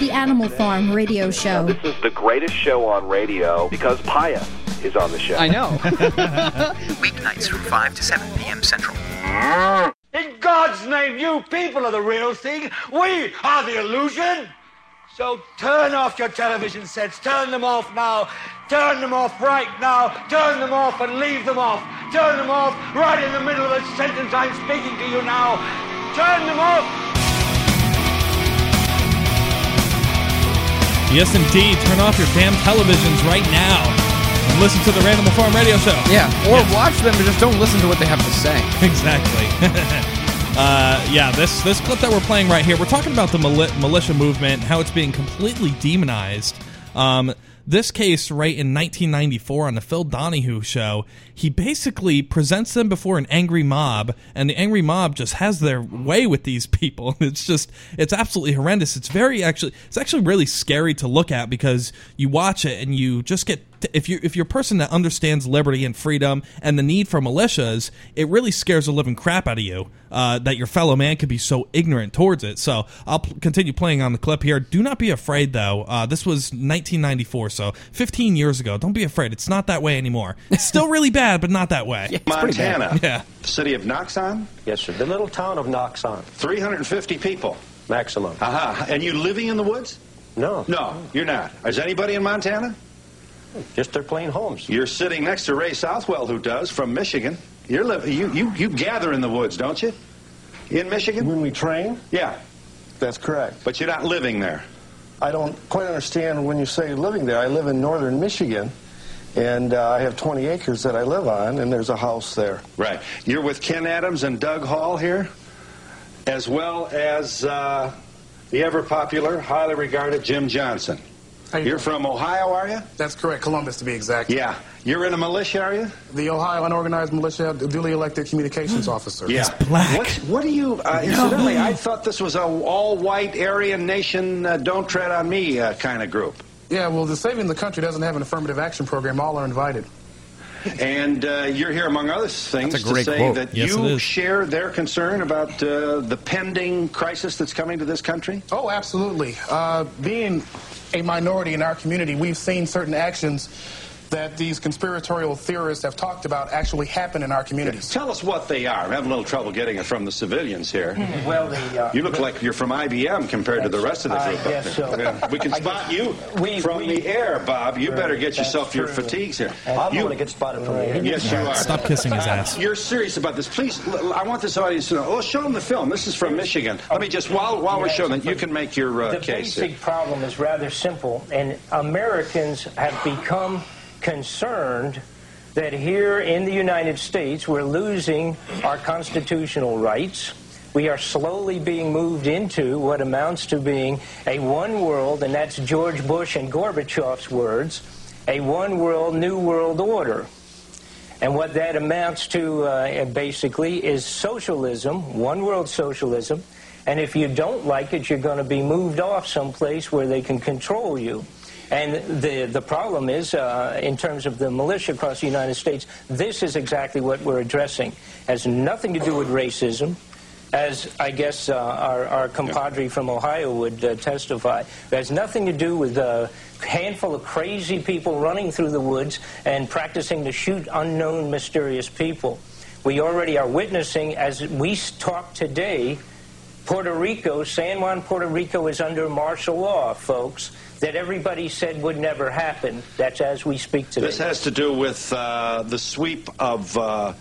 The Animal Farm Radio Show. This is the greatest show on radio because Paya is on the show. I know. Weeknights from 5 to 7 p.m. Central. In God's name, you people are the real thing. We are the illusion. So turn off your television sets. Turn them off now. Turn them off right now. Turn them off and leave them off. Turn them off right in the middle of the sentence I'm speaking to you now. Turn them off. Yes, indeed. Turn off your damn televisions right now and listen to the Random Farm Radio Show. Yeah, or watch them but just don't listen to what they have to say. Exactly. uh, yeah, this this clip that we're playing right here, we're talking about the mili- militia movement, how it's being completely demonized. Um, this case, right in 1994 on the Phil Donahue show, he basically presents them before an angry mob, and the angry mob just has their way with these people. It's just, it's absolutely horrendous. It's very actually, it's actually really scary to look at because you watch it and you just get if you if you're a person that understands liberty and freedom and the need for militias, it really scares the living crap out of you uh, that your fellow man could be so ignorant towards it. So I'll p- continue playing on the clip here. Do not be afraid, though. Uh, this was 1994, so 15 years ago. Don't be afraid. It's not that way anymore. It's still really bad, but not that way. Montana. Yeah. The city of Noxon? Yes, sir. The little town of Noxon. 350 people. Maximum. Aha. And you living in the woods? No. No, you're not. Is anybody in Montana? Just their plain homes. You're sitting next to Ray Southwell, who does, from Michigan. You're li- you, you, you gather in the woods, don't you? In Michigan? When we train? Yeah. That's correct. But you're not living there. I don't quite understand when you say living there. I live in northern Michigan, and uh, I have 20 acres that I live on, and there's a house there. Right. You're with Ken Adams and Doug Hall here, as well as uh, the ever popular, highly regarded Jim Johnson. You're from Ohio, are you? That's correct, Columbus to be exact. Yeah. You're in a militia, are you? The Ohio Unorganized Militia, duly elected communications officer. Yeah. What, what do you, uh, incidentally, I thought this was a all-white Aryan nation, uh, don't tread on me uh, kind of group. Yeah, well, the Saving the Country doesn't have an affirmative action program. All are invited. And uh, you're here, among other things, to say quote. that Yes, you share their concern about uh, the pending crisis that's coming to this country? Oh, absolutely. Uh, being a minority in our community, we've seen certain actions that these conspiratorial theorists have talked about actually happen in our communities. Tell us what they are. I'm having a little trouble getting it from the civilians here. Well, the, uh, you look like you're from IBM compared to the rest of the group. up guess so. Yeah. We can spot you we- from we- the air, Bob. You better get That's yourself your fatigues here. I'm the you, one that gets spotted from the air. Yes, you are. Stop kissing his ass. You're serious about this. Please, l- I want this audience to know. Oh, show them the film. This is from Michigan. Let me just, while, while we're showing it, you can make your uh, the case. here. basic problem is rather simple, and Americans have become concerned that here in the United States we're losing our constitutional rights. We are slowly being moved into what amounts to being a one world, and that's George Bush and Gorbachev's words, a one world, new world order. And what that amounts to uh, basically is socialism, one world socialism. And if you don't like it, you're going to be moved off someplace where they can control you. And the, the problem is, uh, in terms of the militia across the United States, this is exactly what we're addressing. It has nothing to do with racism, as I guess uh, our, our compadre from Ohio would uh, testify. It has nothing to do with a handful of crazy people running through the woods and practicing to shoot unknown, mysterious people. We already are witnessing, as we talk today, Puerto Rico, San Juan, Puerto Rico is under martial law, folks, that everybody said would never happen. That's as we speak today. This has to do with uh, the sweep of uh,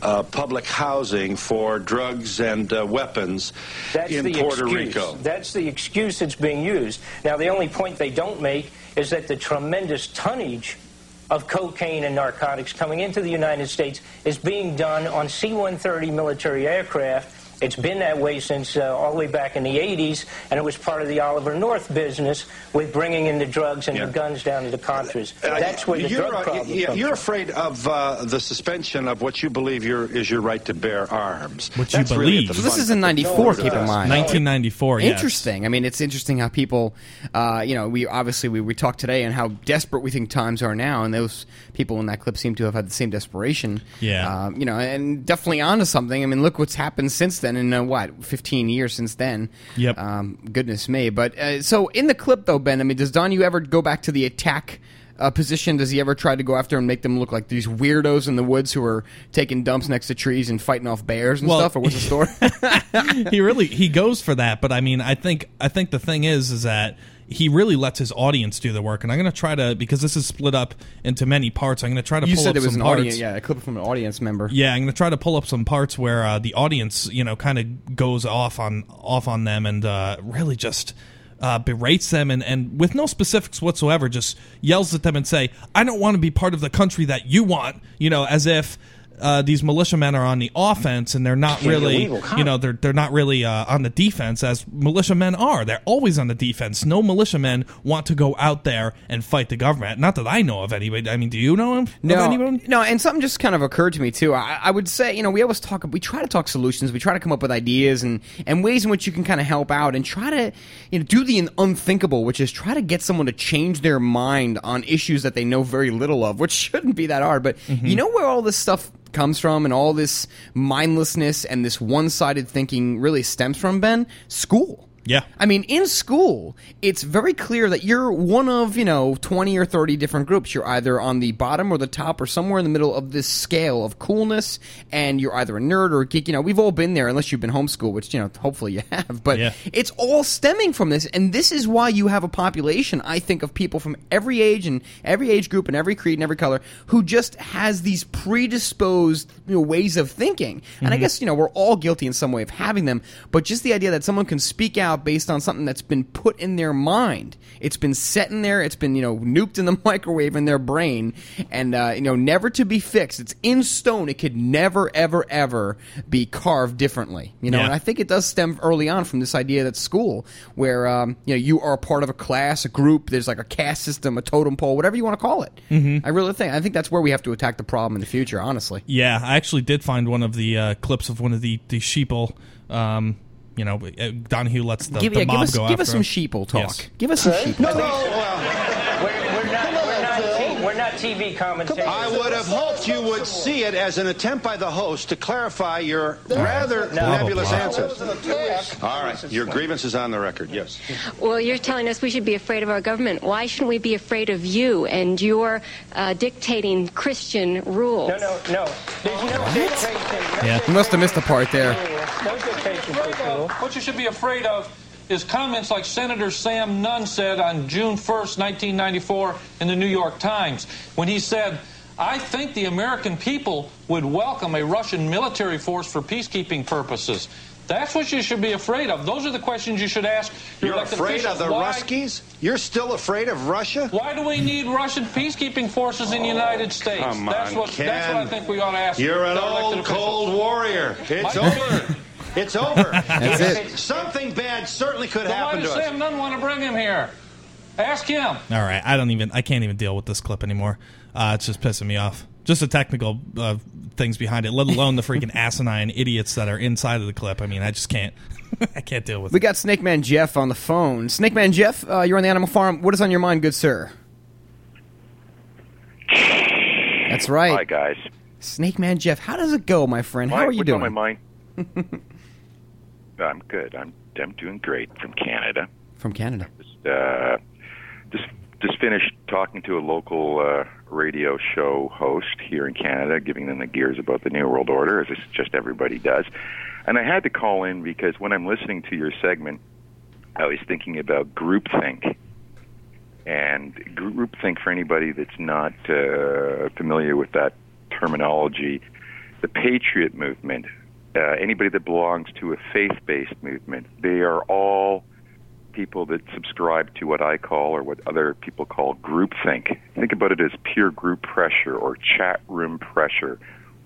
uh, public housing for drugs and uh, weapons That's in the Puerto excuse. Rico. That's the excuse that's being used. Now, the only point they don't make is that the tremendous tonnage of cocaine and narcotics coming into the United States is being done on C-130 military aircraft. It's been that way since uh, all the way back in the 80s, and it was part of the Oliver North business with bringing in the drugs and the guns down to the Contras. Uh, That's where the you're, drug uh, problem yeah, comes You're from. afraid of uh, the suspension of what you believe your, is your right to bear arms. What you That's really believe. at So this is in '94. Keep in mind, 1994. Yes. Interesting. I mean, it's interesting how people, uh, you know, we obviously we, we talked today and how desperate we think times are now, and those people in that clip seem to have had the same desperation. Yeah. Um, you know, and definitely onto something. I mean, look what's happened since then. In uh, what, 15 years since then. Yep. Um, goodness me. But uh, so in the clip though, Ben, I mean, does Don you ever go back to the attack? Uh, position does he ever try to go after and make them look like these weirdos in the woods who are taking dumps next to trees and fighting off bears and Well- stuff or what's the story he really he goes for that, but I mean, I think I think the thing is is that he really lets his audience do the work, and I'm going to try to because this is split up into many parts. I'm going to try to you pull said up it was some an parts. audience yeah a clip from an audience member Yeah, I'm going to try to pull up some parts where uh, the audience, you know, kind of goes off on off on them and uh, really just uh, berates them and, and with no specifics whatsoever, just yells at them and say, "I don't want to be part of the country that you want," you know, as if. Uh, these militiamen are on the offense, and they're not really, you know, they're they're not really uh, on the defense as militiamen are. They're always on the defense. No militiamen want to go out there and fight the government. Not that I know of anybody. I mean, do you know him? of No, anyone? no, and something just kind of occurred to me too. I, I would say, you know, we always talk, we try to talk solutions, we try to come up with ideas and and ways in which you can kind of help out and try to, you know, do the unthinkable, which is try to get someone to change their mind on issues that they know very little of, which shouldn't be that hard. But you know where all this stuff comes from and all this mindlessness and this one-sided thinking really stems from, Ben? School. Yeah. I mean, in school, it's very clear that you're one of, you know, 20 or 30 different groups. You're either on the bottom or the top or somewhere in the middle of this scale of coolness, and you're either a nerd or a geek. You know, we've all been there, unless you've been homeschooled, which, you know, hopefully you have. But Yeah. it's all stemming from this, and this is why you have a population, I think, of people from every age and every age group and every creed and every color who just has these predisposed you know, ways of thinking. And I Mhm. guess, you know, we're all guilty in some way of having them, but just the idea that someone can speak out based on something that's been put in their mind, it's been set in there, it's been, you know, nuked in the microwave in their brain, and, uh, you know, never to be fixed. It's in stone. It could never, ever, ever be carved differently. You know, Yeah. and I think it does stem early on from this idea that school, where, um, you know, you are a part of a class, a group, there's like a caste system, a totem pole, whatever you want to call it. Mhm. I really think, I think that's where we have to attack the problem in the future, honestly. Yeah, I actually did find one of the uh, clips of one of the the sheeple. Um, you know, uh, Donahue lets the, give, the yeah, mob give us, go give after us some him. sheeple talk. Yes. Give us some sheeple. No, we're, we're not, we're not, T- TV commentators. I would have hoped you would see it as an attempt by the host to clarify your rather nebulous blah. answers. All right, your grievance is on the record, yes. Well, you're telling us we should be afraid of our government. Why shouldn't we be afraid of you and your uh, dictating Christian rules? No, no, no. There's no dictation. No Yeah, you must have missed the part there. No dictation. What you should be afraid of is comments like Senator Sam Nunn said on June 1st, 1994, in the New York Times, when he said, I think the American people would welcome a Russian military force for peacekeeping purposes. That's what you should be afraid of. Those are the questions you should ask your You're afraid of the Why- Ruskies? You're still afraid of Russia? Why do we need Russian peacekeeping forces in the United oh, States? come that's on, what that's what I think we ought to ask. You're an old, officials. cold warrior. It's over. It's over. That's it. Something bad certainly could Then why happen to does us. Sam Nunn want to bring him here? Ask him. All right, I don't even. I can't even deal with this clip anymore. Uh, it's just pissing me off. Just the technical uh, things behind it, let alone the freaking asinine idiots that are inside of the clip. I mean, I just can't. I can't deal with it. We it. got Snake Man Jeff on the phone. Snake Man Jeff, uh, you're on the Animal Farm. What is on your mind, good sir? That's right. Hi, guys. Snake Man Jeff, how does it go, my friend? How Why- are you doing? on my mind? I'm good. I'm I'm doing great from Canada. From Canada. Just uh, just just finished talking to a local uh, radio show host here in Canada, giving them the gears about the New World Order, as just everybody does. And I had to call in because when I'm listening to your segment, I was thinking about groupthink. And groupthink, for anybody that's not uh, familiar with that terminology, the patriot movement, uh, anybody that belongs to a faith-based movement, they are all people that subscribe to what I call or what other people call groupthink. Think about it as peer group pressure or chat room pressure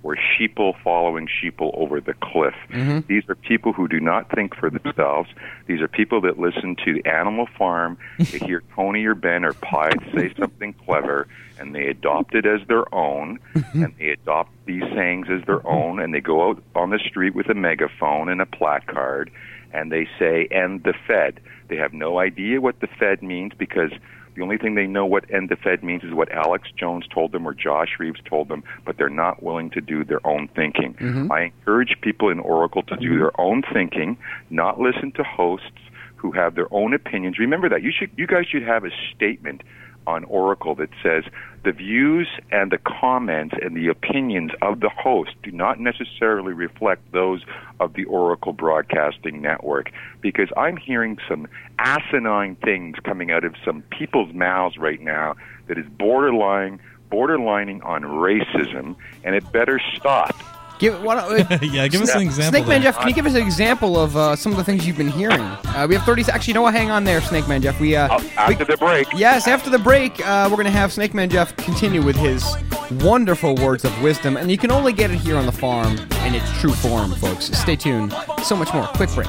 or sheeple following sheeple over the cliff. Mm-hmm. These are people who do not think for themselves. These are people that listen to Animal Farm, they hear Tony or Ben or Pied say something clever, and they adopt it as their own, mm-hmm. and they adopt these sayings as their own, and they go out on the street with a megaphone and a placard, and they say, end the Fed. They have no idea what the Fed means because the only thing they know what end the Fed means is what Alex Jones told them or Josh Reeves told them, but they're not willing to do their own thinking. Mhm. I encourage people in Oracle to do their own thinking, not listen to hosts who have their own opinions. Remember that you should you guys should have a statement on Oracle that says the views and the comments and the opinions of the host do not necessarily reflect those of the Oracle Broadcasting Network because I'm hearing some asinine things coming out of some people's mouths right now that is borderline borderlining on racism and it better stop. Give, why don't, yeah, give us an example. Snake Man there. Jeff, can you give us an example of uh, some of the things you've been hearing? Uh, we have 30 se- Actually, you know what? Hang on there, Snake Man Jeff. We uh, after the break. Yes, after the break, uh, we're going to have Snake Man Jeff continue with his wonderful words of wisdom, and you can only get it here on the farm in its true form, folks. Stay tuned. So much more. Quick break.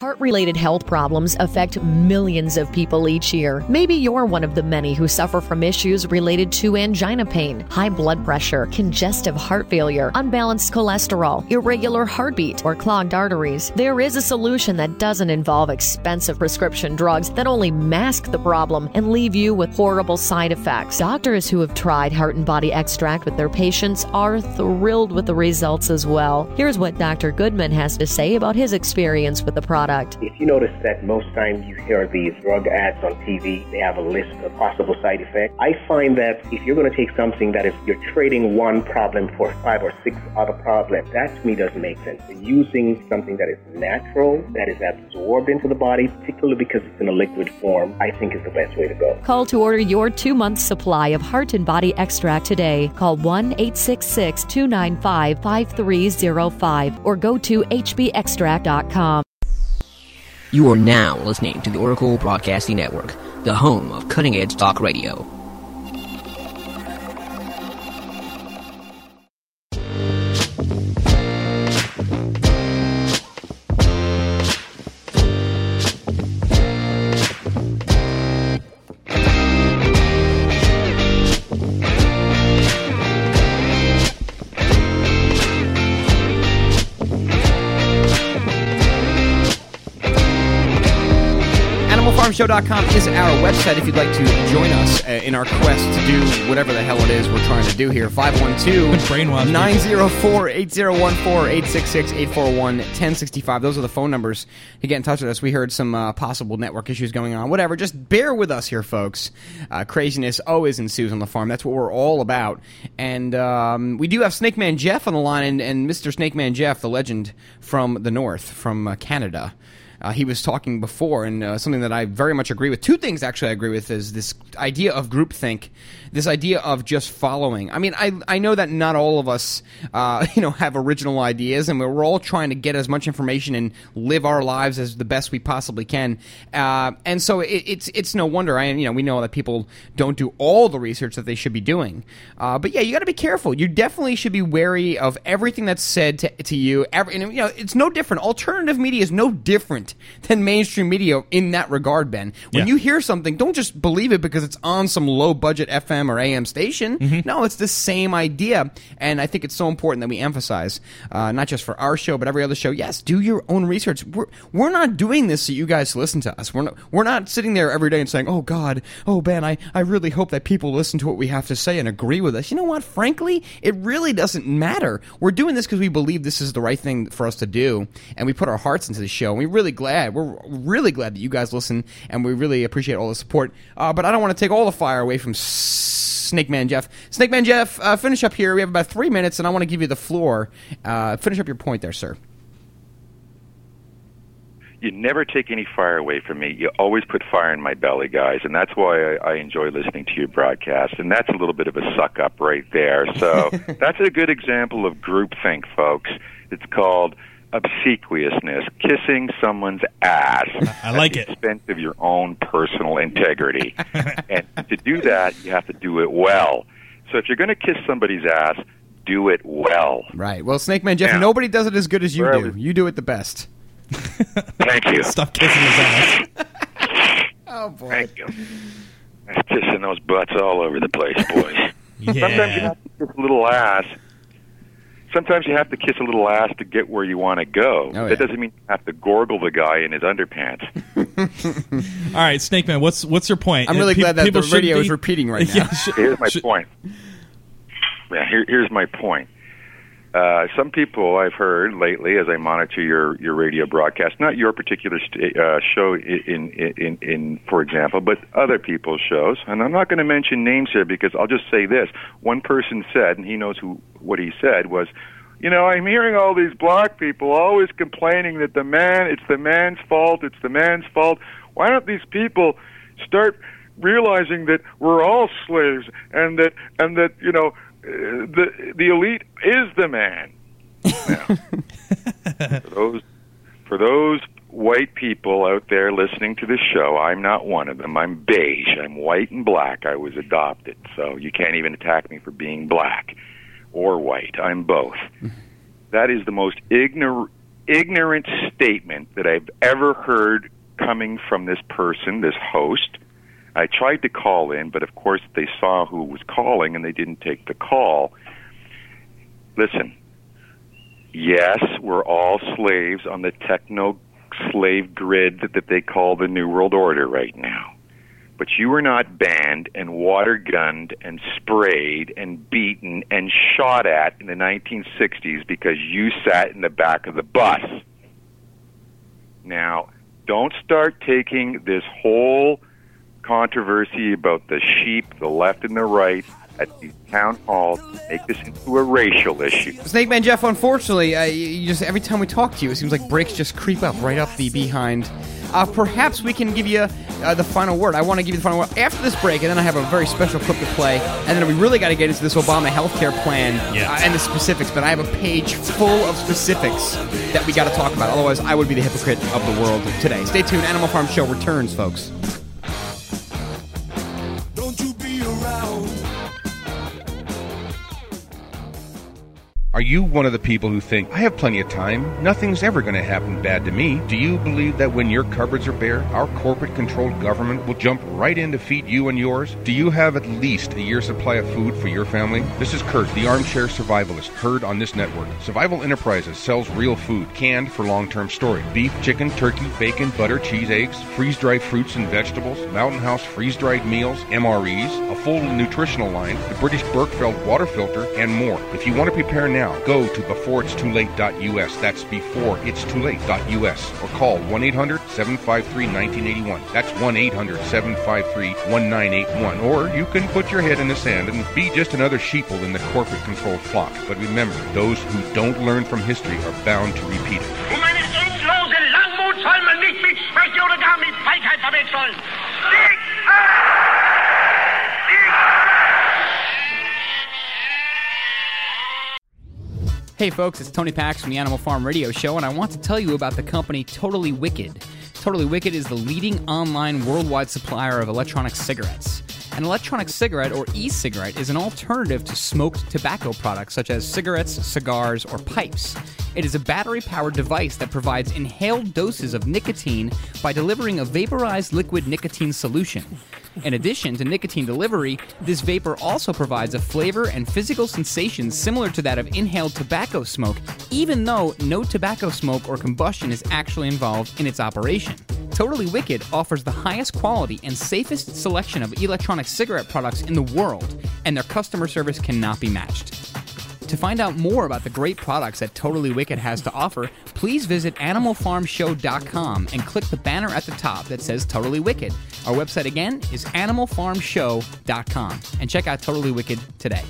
Heart related health problems affect millions of people each year. Maybe you're one of the many who suffer from issues related to angina pain, high blood pressure, congestive heart failure, unbalanced cholesterol, irregular heartbeat, or clogged arteries. There is a solution that doesn't involve expensive prescription drugs that only mask the problem and leave you with horrible side effects. Doctors who have tried Heart and Body Extract with their patients are thrilled with the results as well. Here's what Dr. Goodman has to say about his experience with the product. If you notice that most times you hear these drug ads on TV, they have a list of possible side effects. I find that if you're going to take something that if you're trading one problem for five or six other problems, that to me doesn't make sense. Using something that is natural, that is absorbed into the body, particularly because it's in a liquid form, I think is the best way to go. Call to order your two month supply of Heart and Body Extract today. Call 1 866 295 5305 or go to hbextract.com. You are now listening to the Oracle Broadcasting Network, the home of cutting edge talk radio. AnimalFarmShow.com is our website if you'd like to join us uh, in our quest to do whatever the hell it is we're trying to do here. 512 904 8014 866 841 1065. Those are the phone numbers to get in touch with us. We heard some uh, possible network issues going on. Whatever. Just bear with us here, folks. Uh, craziness always ensues on the farm. That's what we're all about. And um, we do have Snake Man Jeff on the line, and, and Mr. Snake Man Jeff, the legend from the north, from uh, Canada. Uh, he was talking before, and uh, something that I very much agree with. Two things actually I agree with is this idea of groupthink, this idea of just following. I mean, I I know that not all of us, uh, you know, have original ideas, and we're, all trying to get as much information and live our lives as the best we possibly can. Uh, and so it, it's it's no wonder. I you know we know that people don't do all the research that they should be doing. Uh, but yeah, you got to be careful. You definitely should be wary of everything that's said to, to you. Every, and, you know, it's no different. Alternative media is no different than mainstream media in that regard, Ben. When Yeah. you hear something, don't just believe it because it's on some low budget FM or AM station. Mm-hmm. No, it's the same idea. And I think it's so important that we emphasize, uh, not just for our show, but every other show. Yes, do your own research. We're, we're not doing this so you guys listen to us. We're not, we're not sitting there every day and saying, oh, God, oh, Ben, I, I really hope that people listen to what we have to say and agree with us. You know what? Frankly, it really doesn't matter. We're doing this because we believe this is the right thing for us to do, and we put our hearts into the show. And we're really glad. We're really glad that you guys listen, and we really appreciate all the support. Uh, but I don't want to take all the fire away from Snake Man Jeff. Snake Man Jeff, uh, finish up here. We have about three minutes, and I want to give you the floor. Uh, finish up your point there, sir. You never take any fire away from me. You always put fire in my belly, guys, and that's why I, I enjoy listening to your broadcast. And that's a little bit of a suck up right there. So that's a good example of groupthink, folks. It's called obsequiousness, kissing someone's ass. I like it. at the expense of your own personal integrity. and to do that, you have to do it well. So if you're going to kiss somebody's ass, do it well. Right. Well, Snake Man Jeff, Now, nobody does it as good as you where do. You do it the best. Thank you. Stop kissing his ass. oh boy. Thank you. I'm kissing those butts all over the place, boys. Sometimes you have to kiss a little ass. Sometimes you have to kiss a little ass to get where you want to go. Oh, yeah. That doesn't mean you have to gorgle the guy in his underpants. All right, Snake Man, what's what's your point? I'm really Pe- glad that the shouldn't radio be- is repeating right now. Yeah, sh- Here's my sh- point. Yeah, here, here's my point. Uh, some people I've heard lately, as I monitor your, your radio broadcast, not your particular sta uh, show in, in, in, in, for example, but other people's shows, and I'm not going to mention names here because I'll just say this. One person said, and he knows who what he said, was, you know, I'm hearing all these black people always complaining that the man, it's the man's fault, it's the man's fault. Why don't these people start realizing that we're all slaves and that and that you know the the elite is the man. Now, for those for those white people out there listening to this show, I'm not one of them. I'm beige. I'm white and black. I was adopted, so you can't even attack me for being black or white. I'm both. That is the most ignor- ignorant statement that I've ever heard coming from this person, this host. I tried to call in, but of course they saw who was calling and they didn't take the call. Listen, yes, we're all slaves on the techno slave grid that they call the New World Order right now. But you were not banned and water gunned and sprayed and beaten and shot at in the 1960s because you sat in the back of the bus. Now, don't start taking this whole controversy about the sheep, the left and the right, at these town halls, to make this into a racial issue. Snake Man Jeff, unfortunately, uh, you you just every time we talk to you, it seems like breaks just creep up right up the behind. Uh, perhaps we can give you uh, the final word. I want to give you the final word after this break, and then I have a very special clip to play. And then we really got to get into this Obama healthcare plan Yeah. uh, and the specifics. But I have a page full of specifics that we got to talk about. Otherwise, I would be the hypocrite of the world today. Stay tuned. Animal Farm Show returns, folks. Are you one of the people who think, I have plenty of time, nothing's ever going to happen bad to me? Do you believe that when your cupboards are bare, our corporate controlled government will jump right in to feed you and yours? Do you have at least a year's supply of food for your family? This is Kurt, the armchair survivalist, heard on this network. Survival Enterprises sells real food, canned for long term storage beef, chicken, turkey, bacon, butter, cheese, eggs, freeze dried fruits and vegetables, Mountain House freeze dried meals, MREs, a full nutritional line, the British Berkefeld water filter, and more. If you want to prepare now, go to beforeitstoolate.us. That's beforeitstoolate.us. Or call 1 800 753 1981. That's 1 800 753 1981. Or you can put your head in the sand and be just another sheeple in the corporate controlled flock. But remember, those who don't learn from history are bound to repeat it. Verwechseln. Sieg! Hey folks, it's Tony Pax from the Animal Farm Radio Show, and I want to tell you about the company Totally Wicked. Totally Wicked is the leading online worldwide supplier of electronic cigarettes. An electronic cigarette, or e cigarette, is an alternative to smoked tobacco products such as cigarettes, cigars, or pipes. It is a battery powered device that provides inhaled doses of nicotine by delivering a vaporized liquid nicotine solution. In addition to nicotine delivery, this vapor also provides a flavor and physical sensation similar to that of inhaled tobacco smoke, even though no tobacco smoke or combustion is actually involved in its operation. Totally Wicked offers the highest quality and safest selection of electronic cigarette products in the world, and their customer service cannot be matched. To find out more about the great products that Totally Wicked has to offer, please visit animalfarmshow.com and click the banner at the top that says Totally Wicked. Our website again is animalfarmshow.com and check out Totally Wicked today.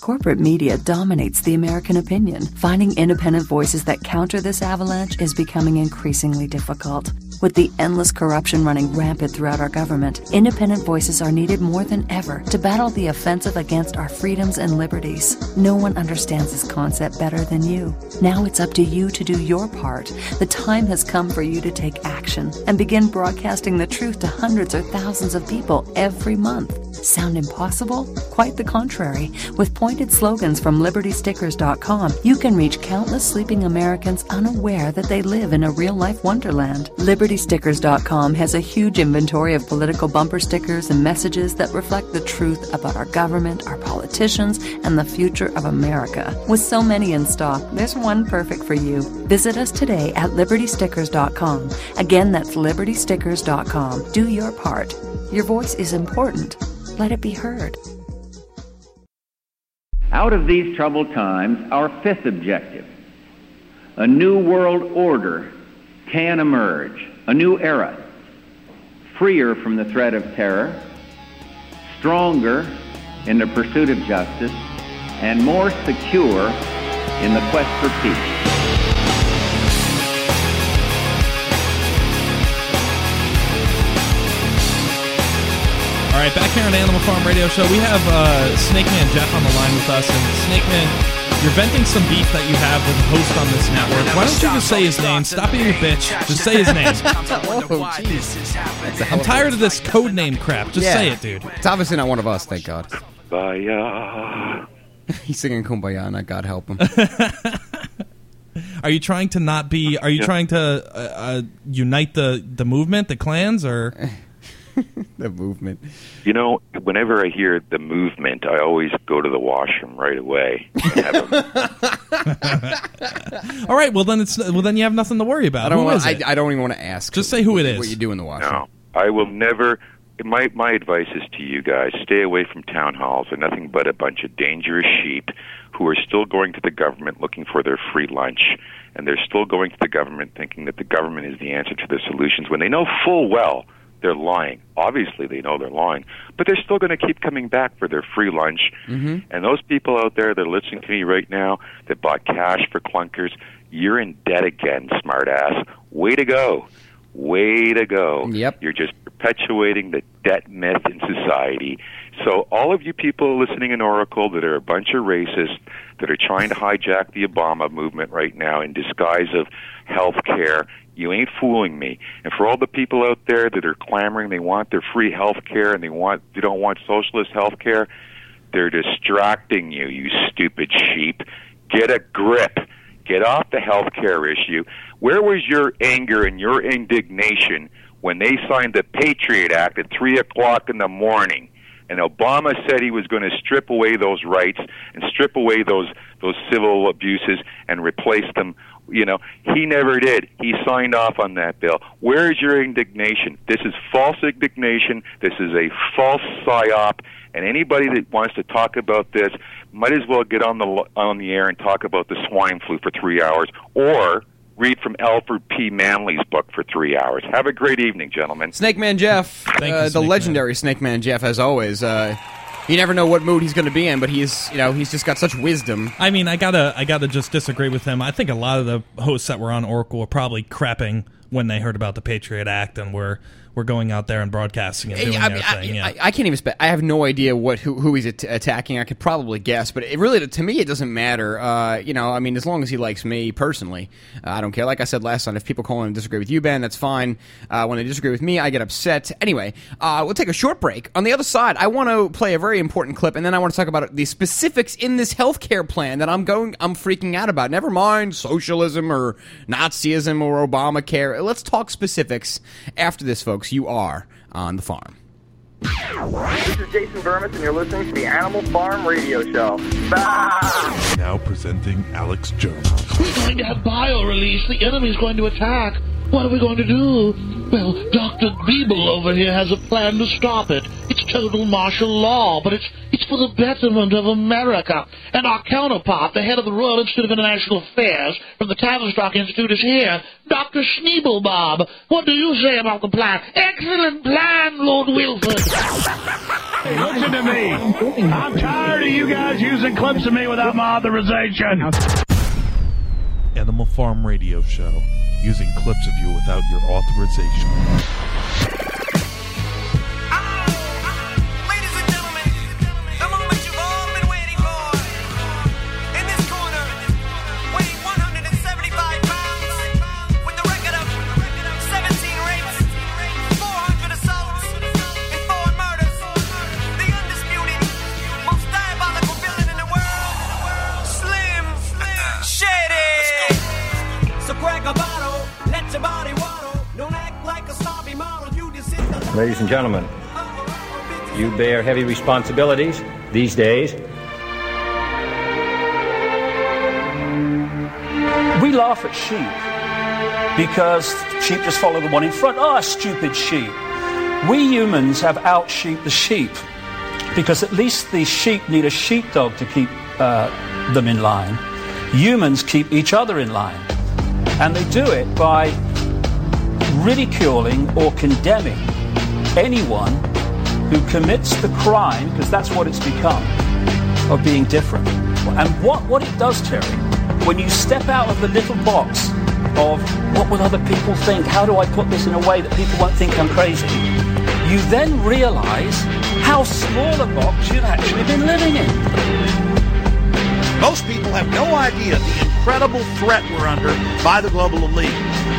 Corporate media dominates the American opinion. Finding independent voices that counter this avalanche is becoming increasingly difficult. With the endless corruption running rampant throughout our government, independent voices are needed more than ever to battle the offensive against our freedoms and liberties. No one understands this concept better than you. Now it's up to you to do your part. The time has come for you to take action and begin broadcasting the truth to hundreds or thousands of people every month. Sound impossible? Quite the contrary. With pointed slogans from libertystickers.com, you can reach countless sleeping Americans unaware that they live in a real life wonderland. Libertystickers.com has a huge inventory of political bumper stickers and messages that reflect the truth about our government, our politicians, and the future of America. With so many in stock, there's one perfect for you. Visit us today at libertystickers.com. Again, that's libertystickers.com. Do your part. Your voice is important. Let it be heard. Out of these troubled times, our fifth objective, a new world order can emerge, a new era, freer from the threat of terror, stronger in the pursuit of justice, and more secure in the quest for peace. All right, back here on Animal Farm Radio Show, we have uh, Snake Man Jeff on the line with us, and Snake Man, you're venting some beef that you have with a host on this network. Why don't you just say his name? Stop being a bitch. Just say his name. oh, jeez. I'm tired of this code name crap. Just Yeah. say it, dude. It's obviously not one of us, thank God. Bye. He's singing Kumbaya, not God help him. Are you trying to not be? Are you Yeah. trying to uh, uh, unite the the movement, the clans, or the movement? You know, whenever I hear the movement, I always go to the washroom right away. have a- All right, well then it's well then you have nothing to worry about. I don't Who wanna- is it? I, I don't even want to ask. Just say who it is. What you do in the washroom. no, I will never. My my advice is to you guys: stay away from town halls. They're nothing but a bunch of dangerous sheep who are still going to the government looking for their free lunch, and they're still going to the government thinking that the government is the answer to their solutions when they know full well they're lying. Obviously, they know they're lying, but they're still going to keep coming back for their free lunch. Mm-hmm. And those people out there that are listening to me right now that bought cash for clunkers, you're in debt again, smartass. Way to go. Way to go. Yep. You're just perpetuating the debt myth in society. So all of you people listening in Oracle that are a bunch of racists that are trying to hijack the Obama movement right now in disguise of health care, you ain't fooling me. And for all the people out there that are clamoring they want their free health care and they want they don't want socialist health care, they're distracting you, you stupid sheep. Get a grip. Get off the health care issue. Where was your anger and your indignation when they signed the Patriot Act at 3 o'clock in the morning? And Obama said he was going to strip away those rights and strip away those those civil abuses and replace them. You know, he never did. He signed off on that bill. Where is your indignation? This is false indignation. This is a false psyop. And anybody that wants to talk about this might as well get on the on the air and talk about the swine flu for three hours, or read from Alfred P. Manley's book for three hours. Have a great evening, gentlemen. Snake Man Jeff, Thank you, uh, the Snake Man. legendary Snake Man Jeff, as always. Uh, you never know what mood he's going to be in, but he's you know he's just got such wisdom. I mean, I gotta, I gotta just disagree with him. I think a lot of the hosts that were on Oracle were probably crapping when they heard about the Patriot Act and were were going out there and broadcasting and doing I, mean, I, yeah. I, I can't even. Spe- I have no idea what who, who he's at- attacking. I could probably guess, but it really to me it doesn't matter. Uh, you know, I mean, as long as he likes me personally, uh, I don't care. Like I said last night, if people call in and disagree with you, Ben, that's fine. Uh, when they disagree with me, I get upset. Anyway, uh, we'll take a short break. On the other side, I want to play a very important clip, and then I want to talk about the specifics in this healthcare plan that I'm going, I'm freaking out about. Never mind socialism or Nazism or Obamacare. Let's talk specifics after this, folks. You are on the farm. This is Jason Bermas, and you're listening to the Animal Farm Radio Show. Bah! Now presenting Alex Jones. We're going to have bio release. The enemy's going to attack. What are we going to do? Well, Dr. Beeble over here has a plan to stop it. It's total martial law, but it's it's for the betterment of America. And our counterpart, the head of the Royal Institute of International Affairs from the Tavistock Institute is here, Dr. Schneebelbob. What do you say about the plan? Excellent plan, Lord Wilford. Hey, listen to me. I'm tired of you guys using clips of me without my authorization. Animal Farm Radio Show. Using clips of you without your authorization. Ladies and gentlemen, you bear heavy responsibilities these days. We laugh at sheep because sheep just follow the one in front. Ah, stupid sheep. We humans have out sheep the sheep because at least the sheep need a sheepdog to keep uh, them in line. Humans keep each other in line. And they do it by ridiculing or condemning anyone who commits the crime, because that's what it's become, of being different. And what, what it does, Terry, when you step out of the little box of what will other people think, how do I put this in a way that people won't think I'm crazy, you then realize how small a box you've actually been living in. Most people have no idea the incredible threat we're under by the global elite.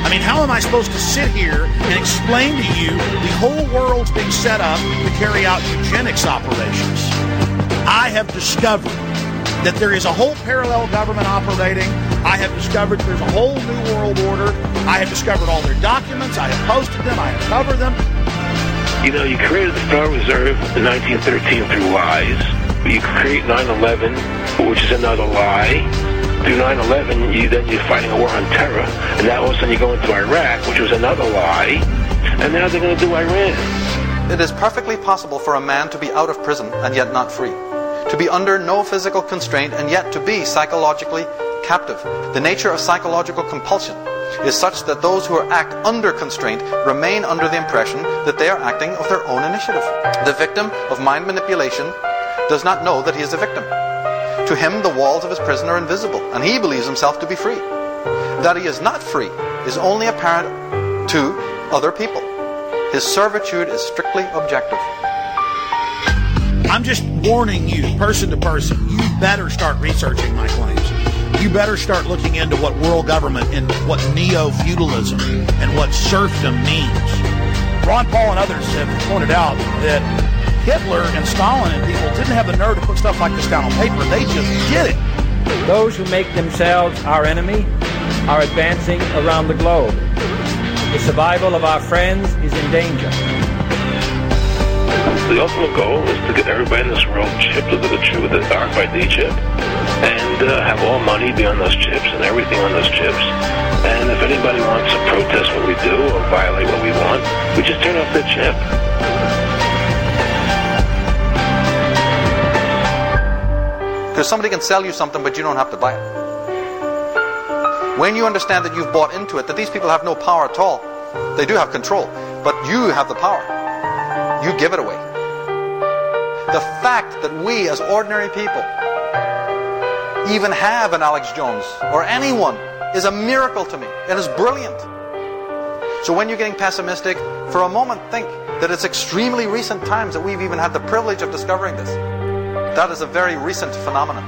I mean, how am I supposed to sit here and explain to you the whole world's being set up to carry out eugenics operations? I have discovered that there is a whole parallel government operating. I have discovered there's a whole new world order. I have discovered all their documents. I have posted them. I have covered them. You know, you created the Federal Reserve in 1913 through lies. You create 9/11, which is another lie. Through 9/11, you then you're fighting a war on terror, and now all of a sudden you go into Iraq, which was another lie, and now they're going to do Iran. It is perfectly possible for a man to be out of prison and yet not free, to be under no physical constraint and yet to be psychologically captive. The nature of psychological compulsion is such that those who act under constraint remain under the impression that they are acting of their own initiative. The victim of mind manipulation does not know that he is a victim. To him, the walls of his prison are invisible, and he believes himself to be free. That he is not free is only apparent to other people. His servitude is strictly objective. I'm just warning you, person to person, you better start researching my claims. You better start looking into what world government and what neo feudalism and what serfdom means. Ron Paul and others have pointed out that Hitler and Stalin and people didn't have the nerve to put stuff like this down on paper. They just did it. Those who make themselves our enemy are advancing around the globe. The survival of our friends is in danger. The ultimate goal is to get everybody in this world chipped with the chip, with the RFID chip, and uh, have all money be on those chips and everything on those chips. And if anybody wants to protest what we do or violate what we want, we just turn off their chip. Because somebody can sell you something, but you don't have to buy it. When you understand that you've bought into it, that these people have no power at all, they do have control, but you have the power. You give it away. The fact that we, as ordinary people, even have an Alex Jones or anyone is a miracle to me. It is brilliant. So when you're getting pessimistic, for a moment think that it's extremely recent times that we've even had the privilege of discovering this. That is a very recent phenomenon.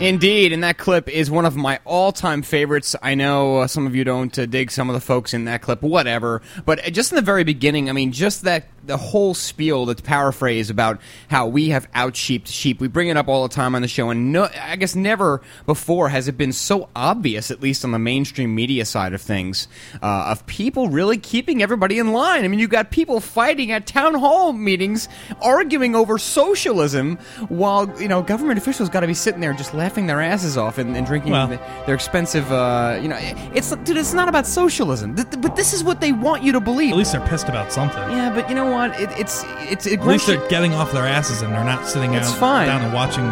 Indeed, and that clip is one of my all-time favorites. I know uh, some of you don't uh, dig some of the folks in that clip, whatever. But uh, just in the very beginning, I mean, just that the whole spiel that's paraphrase about how we have out-sheeped sheep. We bring it up all the time on the show, and no, I guess never before has it been so obvious, at least on the mainstream media side of things, uh, of people really keeping everybody in line. I mean, you got people fighting at town hall meetings, arguing over socialism, while you know government officials got to be sitting there just laughing their asses off and, and drinking Well. the, their expensive. Uh, you know, it's dude, it's not about socialism, Th- th- but this is what they want you to believe. At least they're pissed about something. Yeah, but you know what? It, it's it's it At least they're getting off their asses and they're not sitting It's out, fine. down and watching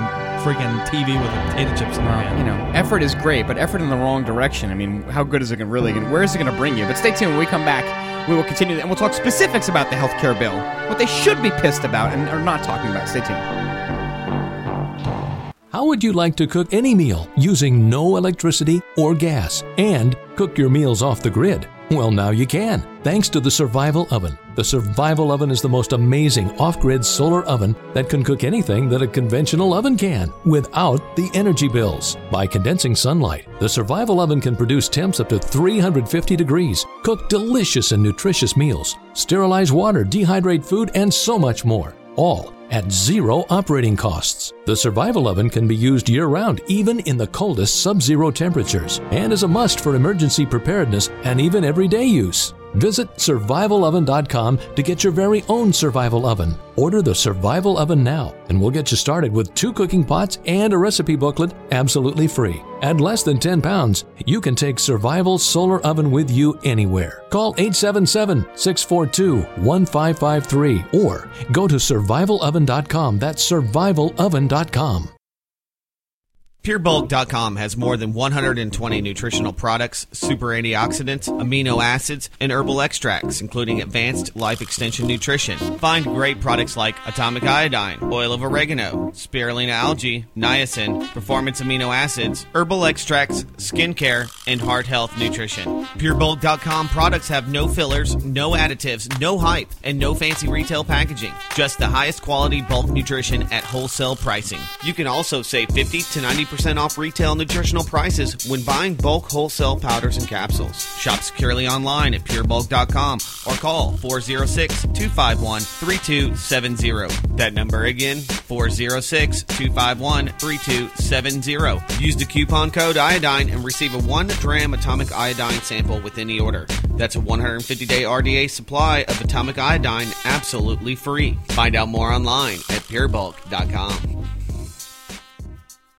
freaking TV with a potato chips in their hand. you know, effort is great, but effort in the wrong direction. I mean, how good is it gonna really? Where is it going to bring you? But stay tuned. When we come back, we will continue and we'll talk specifics about the health care bill, what they should be pissed about and are not talking about. Stay tuned. How would you like to cook any meal using no electricity or gas and cook your meals off the grid? Well, now you can, thanks to the Survival Oven. The Survival Oven is the most amazing off grid solar oven that can cook anything that a conventional oven can without the energy bills. By condensing sunlight, the Survival Oven can produce temps up to 350 degrees, cook delicious and nutritious meals, sterilize water, dehydrate food, and so much more. All at zero operating costs. The Survival Oven can be used year round, even in the coldest sub zero temperatures, and is a must for emergency preparedness and even everyday use. Visit survivaloven.com to get your very own survival oven. Order the Survival Oven now, and we'll get you started with two cooking pots and a recipe booklet absolutely free. At less than 10 pounds, you can take Survival Solar Oven with you anywhere. Call 877 642 1553 or go to survivaloven.com. That's survivaloven.com. PureBulk.com has more than 120 nutritional products, super antioxidants, amino acids, and herbal extracts, including advanced life extension nutrition. Find great products like atomic iodine, oil of oregano, spirulina algae, niacin, performance amino acids, herbal extracts, skincare, and heart health nutrition. PureBulk.com products have no fillers, no additives, no hype, and no fancy retail packaging. Just the highest quality bulk nutrition at wholesale pricing. You can also save 50 to 90% off retail nutritional prices when buying bulk wholesale powders and capsules. Shop securely online at purebulk.com or call 406 251 3270. That number again, 406 251 3270. Use the coupon code iodine and receive a 1 gram atomic iodine sample with any order. That's a 150 day RDA supply of atomic iodine absolutely free. Find out more online at purebulk.com.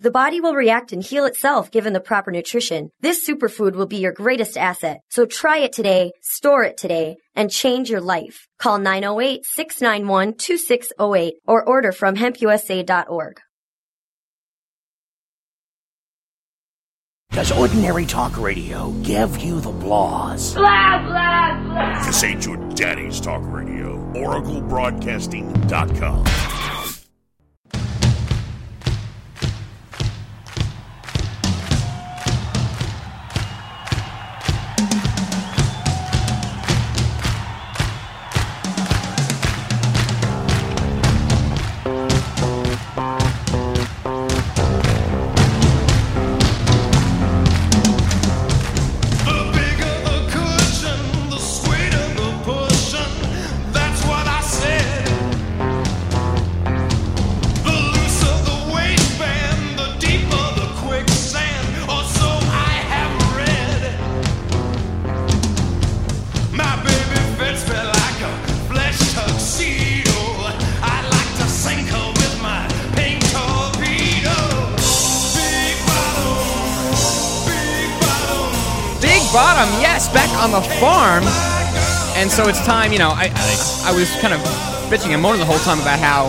The body will react and heal itself given the proper nutrition. This superfood will be your greatest asset. So try it today, store it today, and change your life. Call 908-691-2608 or order from hempusa.org. Does ordinary talk radio give you the blahs? Blah, blah, blah. This ain't your daddy's talk radio. OracleBroadcasting.com. time, you know, I, I, was kind of bitching and moaning the whole time about how,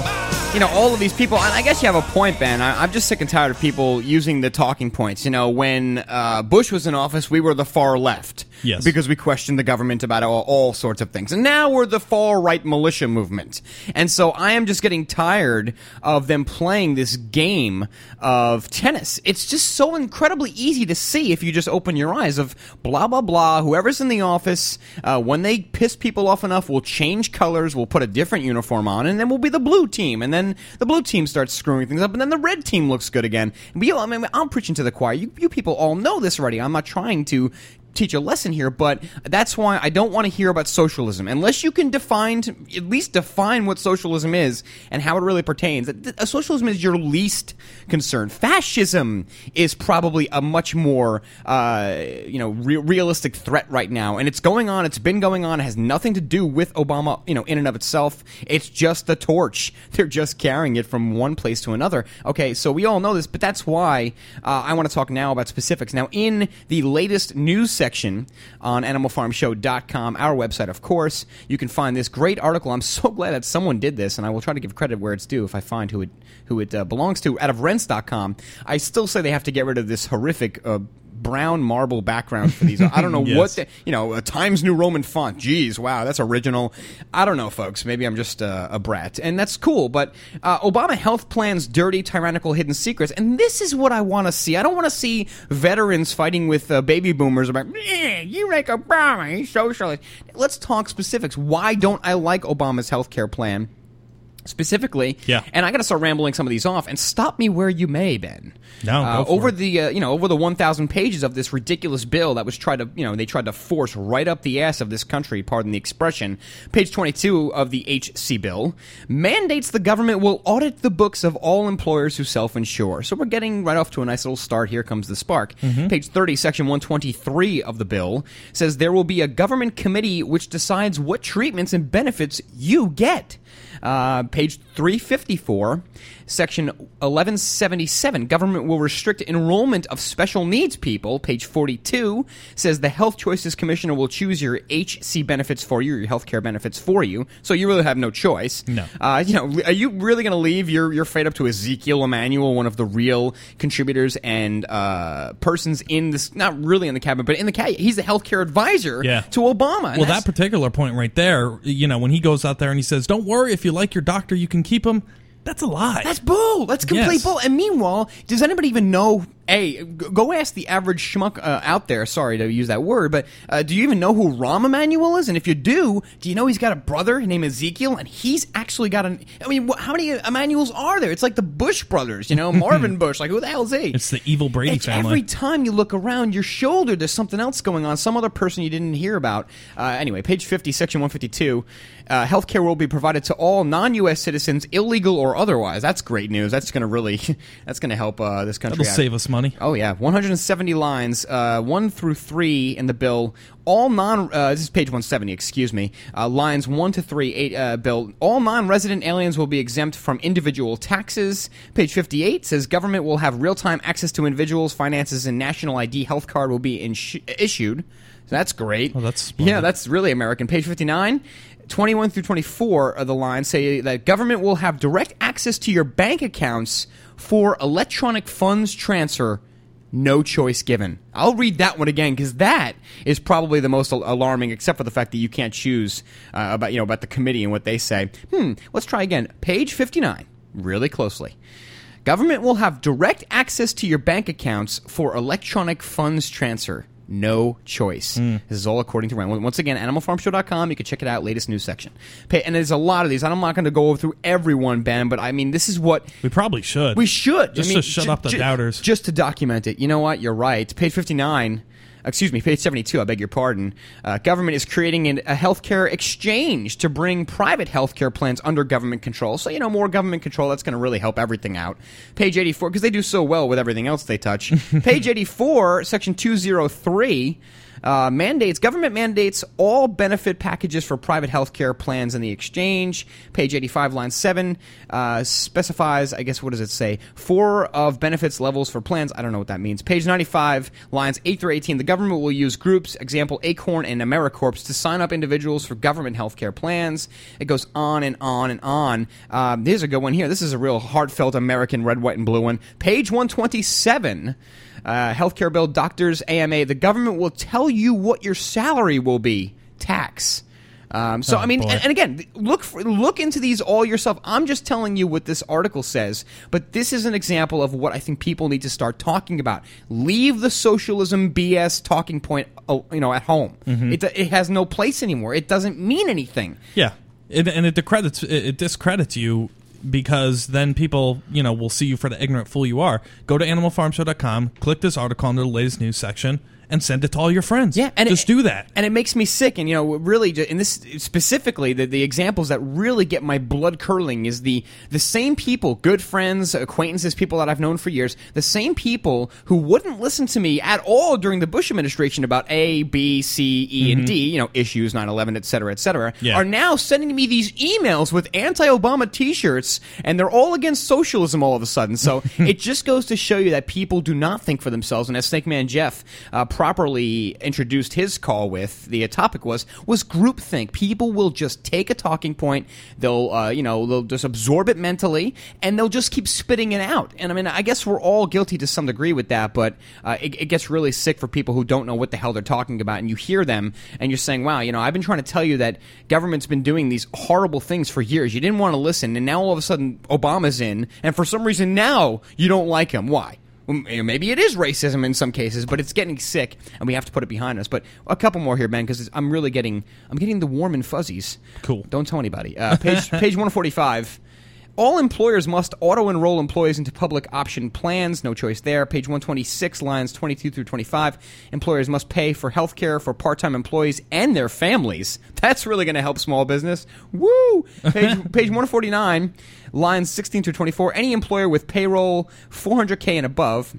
you know, all of these people, and I guess you have a point, Ben. I, I'm just sick and tired of people using the talking points. You know, when uh, Bush was in office, we were the far left. Yes. Because we questioned the government about all, all sorts of things. And now we're the far right militia movement. And so I am just getting tired of them playing this game of tennis. It's just so incredibly easy to see if you just open your eyes of blah, blah, blah. Whoever's in the office, uh, when they piss people off enough, will change colors, we'll put a different uniform on, and then we'll be the blue team. And then the blue team starts screwing things up, and then the red team looks good again. But, you I mean, I'm preaching to the choir. You, you people all know this already. I'm not trying to teach a lesson here, but that's why I don't want to hear about socialism unless you can define, at least define what socialism is and how it really pertains. A socialism is your least concern. Fascism is probably a much more, uh, you know, re- realistic threat right now, and it's going on. It's been going on. It has nothing to do with Obama, you know, in and of itself. It's just the torch. They're just carrying it from one place to another. Okay, so we all know this, but that's why uh, I want to talk now about specifics. Now, in the latest news section on animalfarmshow.com, our website, of course, you can find this great article. I'm so glad that someone did this, and I will try to give credit where it's due if I find who it who it uh, belongs to. Out of Rense.com, I still say they have to get rid of this horrific. Uh, brown marble background for these. I don't know Yes. what the, you know, a Times New Roman font. Jeez, wow, that's original. I don't know, folks. Maybe I'm just uh, a brat, and that's cool. But uh, Obama health plans dirty, tyrannical, hidden secrets, and this is what I want to see. I don't want to see veterans fighting with uh, baby boomers about "Eh, you like Obama, he's socialist. Let's talk specifics. Why don't I like Obama's health care plan? Specifically. Yeah. And I got to start rambling some of these off and stop me where you may, Ben. No, Uh, over it. the uh, you know over the 1,000 pages of this ridiculous bill that was tried to you know they tried to force right up the ass of this country. Pardon the expression. Page 22 of the HC bill mandates the government will audit the books of all employers who self-insure. So we're getting right off to a nice little start. Here comes the spark. Mm-hmm. Page 30, section 123 of the bill says there will be a government committee which decides what treatments and benefits you get. Uh, page 354, section 1177, government will restrict enrollment of special needs people. Page 42 says the Health Choices Commissioner will choose your HC benefits for you, your health care benefits for you. So you really have no choice. No. Uh, you know, are you really going to leave your, your fate up to Ezekiel Emanuel, one of the real contributors and uh, persons in this, not really in the cabinet, but in the cabinet? He's the healthcare advisor Yeah. to Obama. well, that particular point right there, you know, when he goes out there and he says, "Don't worry, if you like your doctor, you can keep him." That's a lie. That's bull. That's complete Yes. bull. And meanwhile, does anybody even know? Hey, go ask the average schmuck uh, out there. Sorry to use that word, but uh, do you even know who Rahm Emanuel is? And if you do, do you know he's got a brother named Ezekiel, and he's actually got an? I mean, wh- how many Emanuels are there? It's like the Bush brothers, you know, Marvin Bush. Like who the hell is he? It's the evil Brady It's family. Every time you look around your shoulder, there's something else going on. Some other person you didn't hear about. Uh, anyway, page 50, section 152. Uh, healthcare will be provided to all non-U.S. citizens, illegal or otherwise. That's great news. That's going to really, that's going to help uh, this country. That'll out. save us money. Oh yeah, 170 lines, uh, one through three in the bill. All non, uh, this is page 170. Excuse me. Uh, lines one to three, eight uh, bill. All non-resident aliens will be exempt from individual taxes. Page 58 says government will have real-time access to individuals' finances, and national ID health card will be insu- issued. So that's great. Oh, that's yeah, that's really American. Page 59. 21 through 24 of the lines say that government will have direct access to your bank accounts for electronic funds transfer no choice given. I'll read that one again because that is probably the most al- alarming, except for the fact that you can't choose uh, about you know about the committee and what they say. Hmm. Let's try again. Page fifty nine. Really closely. Government will have direct access to your bank accounts for electronic funds transfer. No choice. Hmm. This is all according to Rand. Once again, animalfarmshow.com. You can check it out. Latest news section. And there's a lot of these. I'm not going to go through every one, Ben, but I mean, this is what We probably should. we should. Just I mean, to shut ju- up the ju- doubters. Just to document it. You know what? You're right. Page 59. Excuse me, page 72, I beg your pardon. Uh, government is creating an, a healthcare exchange to bring private healthcare plans under government control. So, you know, more government control, that's going to really help everything out. Page 84, because they do so well with everything else they touch. page 84, section 203. Uh, mandates government mandates all benefit packages for private healthcare plans in the exchange. Page 85, line 7 uh, specifies, I guess, what does it say? Four of benefits levels for plans. I don't know what that means. Page 95, lines 8 through 18. The government will use groups, example Acorn and AmeriCorps, to sign up individuals for government healthcare plans. It goes on and on and on. Um, here's a good one here. This is a real heartfelt American red, white, and blue one. Page 127 uh, healthcare bill, doctors, AMA. The government will tell you what your salary will be. Tax. Um, so Oh, I mean, and, and again, look for, look into these all yourself. I'm just telling you what this article says, but this is an example of what I think people need to start talking about. Leave the socialism BS talking point, oh, you know, at home. Mhm. It, it has no place anymore. It doesn't mean anything. Yeah, it, and it it, it discredits you because then people you know will see you for the ignorant fool you are. Go to animalfarmshow.com, click this article under the latest news section, and send it to all your friends. Yeah, and just it, do that. And it makes me sick. And you know, really, and this specifically, the, the examples that really get my blood curling is the the same people, good friends, acquaintances, people that I've known for years, the same people who wouldn't listen to me at all during the Bush administration about A, B, C, E, Mhm. and D, you know, issues, 9/11, et cetera, et cetera, Yeah. are now sending me these emails with anti-Obama T-shirts, and they're all against socialism all of a sudden. So it just goes to show you that people do not think for themselves. And as Snake Man Jeff uh, properly introduced his call with, the topic was was groupthink. People will just take a talking point, they'll uh, you know they'll just absorb it mentally, and they'll just keep spitting it out. And I mean, I guess we're all guilty to some degree with that, but uh, it, it gets really sick for people who don't know what the hell they're talking about. And you hear them, and you're saying, "Wow, you know, I've been trying to tell you that government's been doing these horrible things for years. You didn't want to listen, and now all of a sudden Obama's in, and for some reason now you don't like him. Why?" Maybe it is racism in some cases, but it's getting sick, and we have to put it behind us. But a couple more here, Ben, because I'm really getting I'm getting the warm and fuzzies. Cool. Don't tell anybody. Uh, page page 145. All employers must auto enroll employees into public option plans. No choice there. Page 126, lines 22 through 25. Employers must pay for health care for part time employees and their families. That's really going to help small business. Woo! Page, page 149, lines 16 through 24. Any employer with payroll 400K and above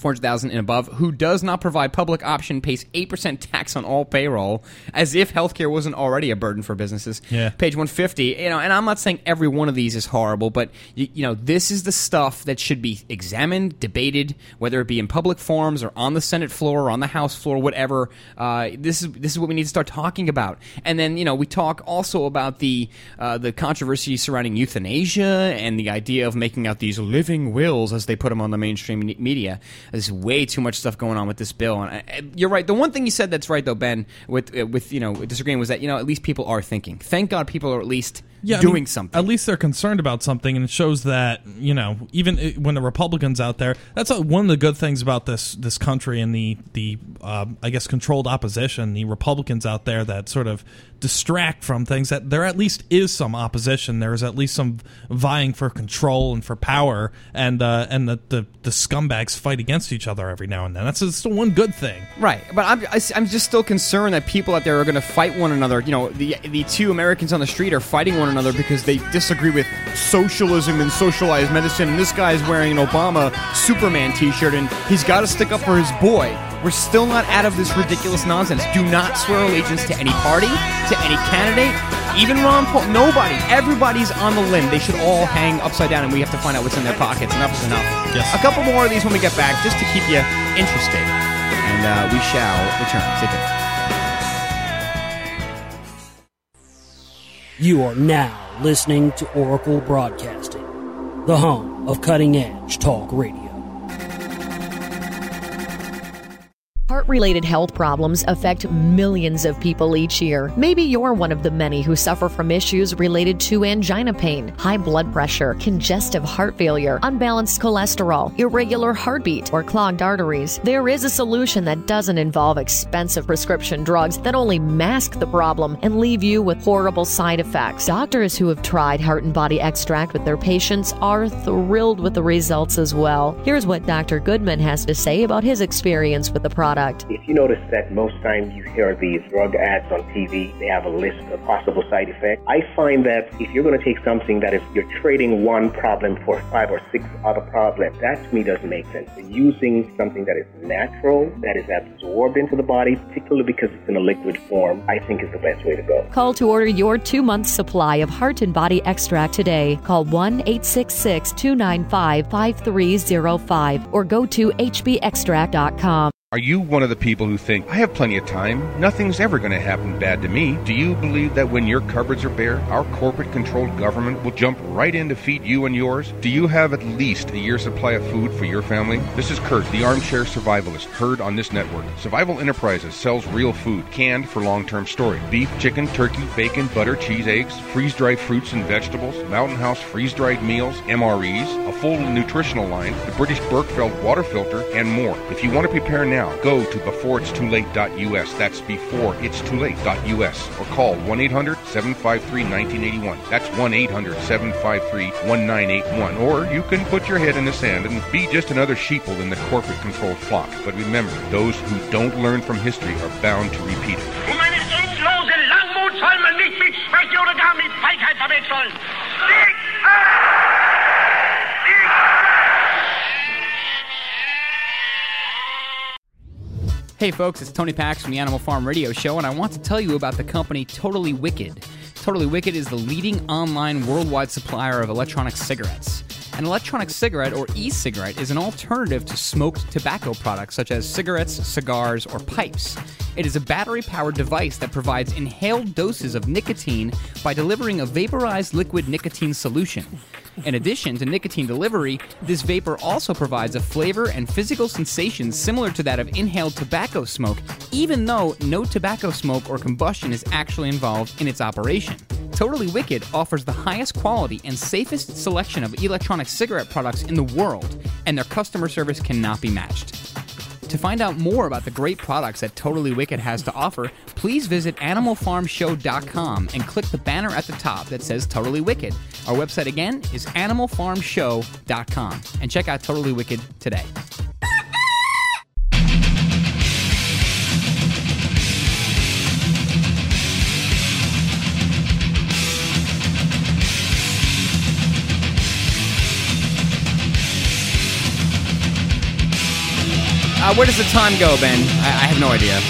400,000 and above who does not provide public option pays 8% tax on all payroll as if healthcare wasn't already a burden for businesses. Yeah. Page 150, you know, and I'm not saying every one of these is horrible, but you, you know, this is the stuff that should be examined, debated, whether it be in public forums or on the Senate floor or on the House floor, whatever. Uh, this is this is what we need to start talking about. And then, you know, we talk also about the uh, the controversy surrounding euthanasia and the idea of making out these living wills as they put them on the mainstream media. There's way too much stuff going on with this bill, and I, I- you're right. The one thing you said that's right, though, Ben, with uh, with you know disagreeing was that you know at least people are thinking. Thank God people are at least yeah, I doing mean, something. At least they're concerned about something, and it shows that you know even when the Republicans out there. That's uh one of the good things about this this country and the the uh, I guess controlled opposition. The Republicans out there that sort of distract from things. That there at least is some opposition. There is at least some vying for control and for power, and uh, and the, the the scumbags fight against each other every now and then. That's just the one good thing. Right, but I'm, I'm just still concerned that people out there are going to fight one another. You know, the the two Americans on the street are fighting one another because they disagree with socialism and socialized medicine. And this guy's wearing an Obama Superman T-shirt, and he's got to stick up for his boy. We're still not out of this ridiculous nonsense. Do not swear allegiance to any party, to any candidate, even Ron Paul. Nobody. Everybody's on the limb. They should all hang upside down, and we have to find out what's in their pockets. Enough is enough. Yes. A couple more of these when we get back, just to keep you interested. And uh, we shall return. Stay tuned. You are now listening to Oracle Broadcasting, the home of cutting edge talk radio. Heart related health problems affect millions of people each year. Maybe you're one of the many who suffer from issues related to angina pain, high blood pressure, congestive heart failure, unbalanced cholesterol, irregular heartbeat, or clogged arteries. There is a solution that doesn't involve expensive prescription drugs that only mask the problem and leave you with horrible side effects. Doctors who have tried Heart and Body Extract with their patients are thrilled with the results as well. Here's what Dr. Goodman has to say about his experience with the product. If you notice that most times you hear these drug ads on TV, they have a list of possible side effects. I find that if you're going to take something that is you're trading one problem for five or six other problems, that to me doesn't make sense. Using something that is natural, that is absorbed into the body, particularly because it's in a liquid form, I think is the best way to go. Call to order your two month supply of Heart and Body Extract today. Call 1 866 295 5305 or go to hbextract.com. Are you one of the people who think, I have plenty of time, nothing's ever going to happen bad to me? Do you believe that when your cupboards are bare, our corporate controlled government will jump right in to feed you and yours? Do you have at least a year's supply of food for your family? This is Kurt, the armchair survivalist, heard on this network. Survival Enterprises sells real food, canned for long term storage beef, chicken, turkey, bacon, butter, cheese, eggs, freeze dried fruits and vegetables, Mountain House freeze dried meals, MREs, a full nutritional line, the British Berkefeld water filter, and more. If you want to prepare now, go to beforeitstoolate.us. That's beforeitstoolate.us. Or call 1 800 753 1981. That's 1 800 753 1981. Or you can put your head in the sand and be just another sheeple in the corporate controlled flock. But remember, those who don't learn from history are bound to repeat it. Soll man nicht mit oder gar mit Feigheit verwechseln. Hey folks, it's Tony Pax from the Animal Farm Radio Show, and I want to tell you about the company Totally Wicked. Totally Wicked is the leading online worldwide supplier of electronic cigarettes. An electronic cigarette, or e cigarette, is an alternative to smoked tobacco products such as cigarettes, cigars, or pipes. It is a battery powered device that provides inhaled doses of nicotine by delivering a vaporized liquid nicotine solution. In addition to nicotine delivery, this vapor also provides a flavor and physical sensation similar to that of inhaled tobacco smoke, even though no tobacco smoke or combustion is actually involved in its operation. Totally Wicked offers the highest quality and safest selection of electronic cigarette products in the world, and their customer service cannot be matched. To find out more about the great products that Totally Wicked has to offer, please visit animalfarmshow.com and click the banner at the top that says Totally Wicked. Our website again is animalfarmshow.com and check out Totally Wicked today. Uh, where does the time go, Ben? I, I have no idea.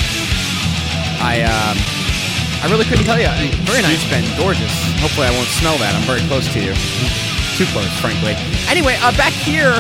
I um, I really couldn't tell you. Very nice, Ben. Gorgeous. Hopefully, I won't smell that. I'm very close to you. Too close, frankly. Anyway, uh, back here,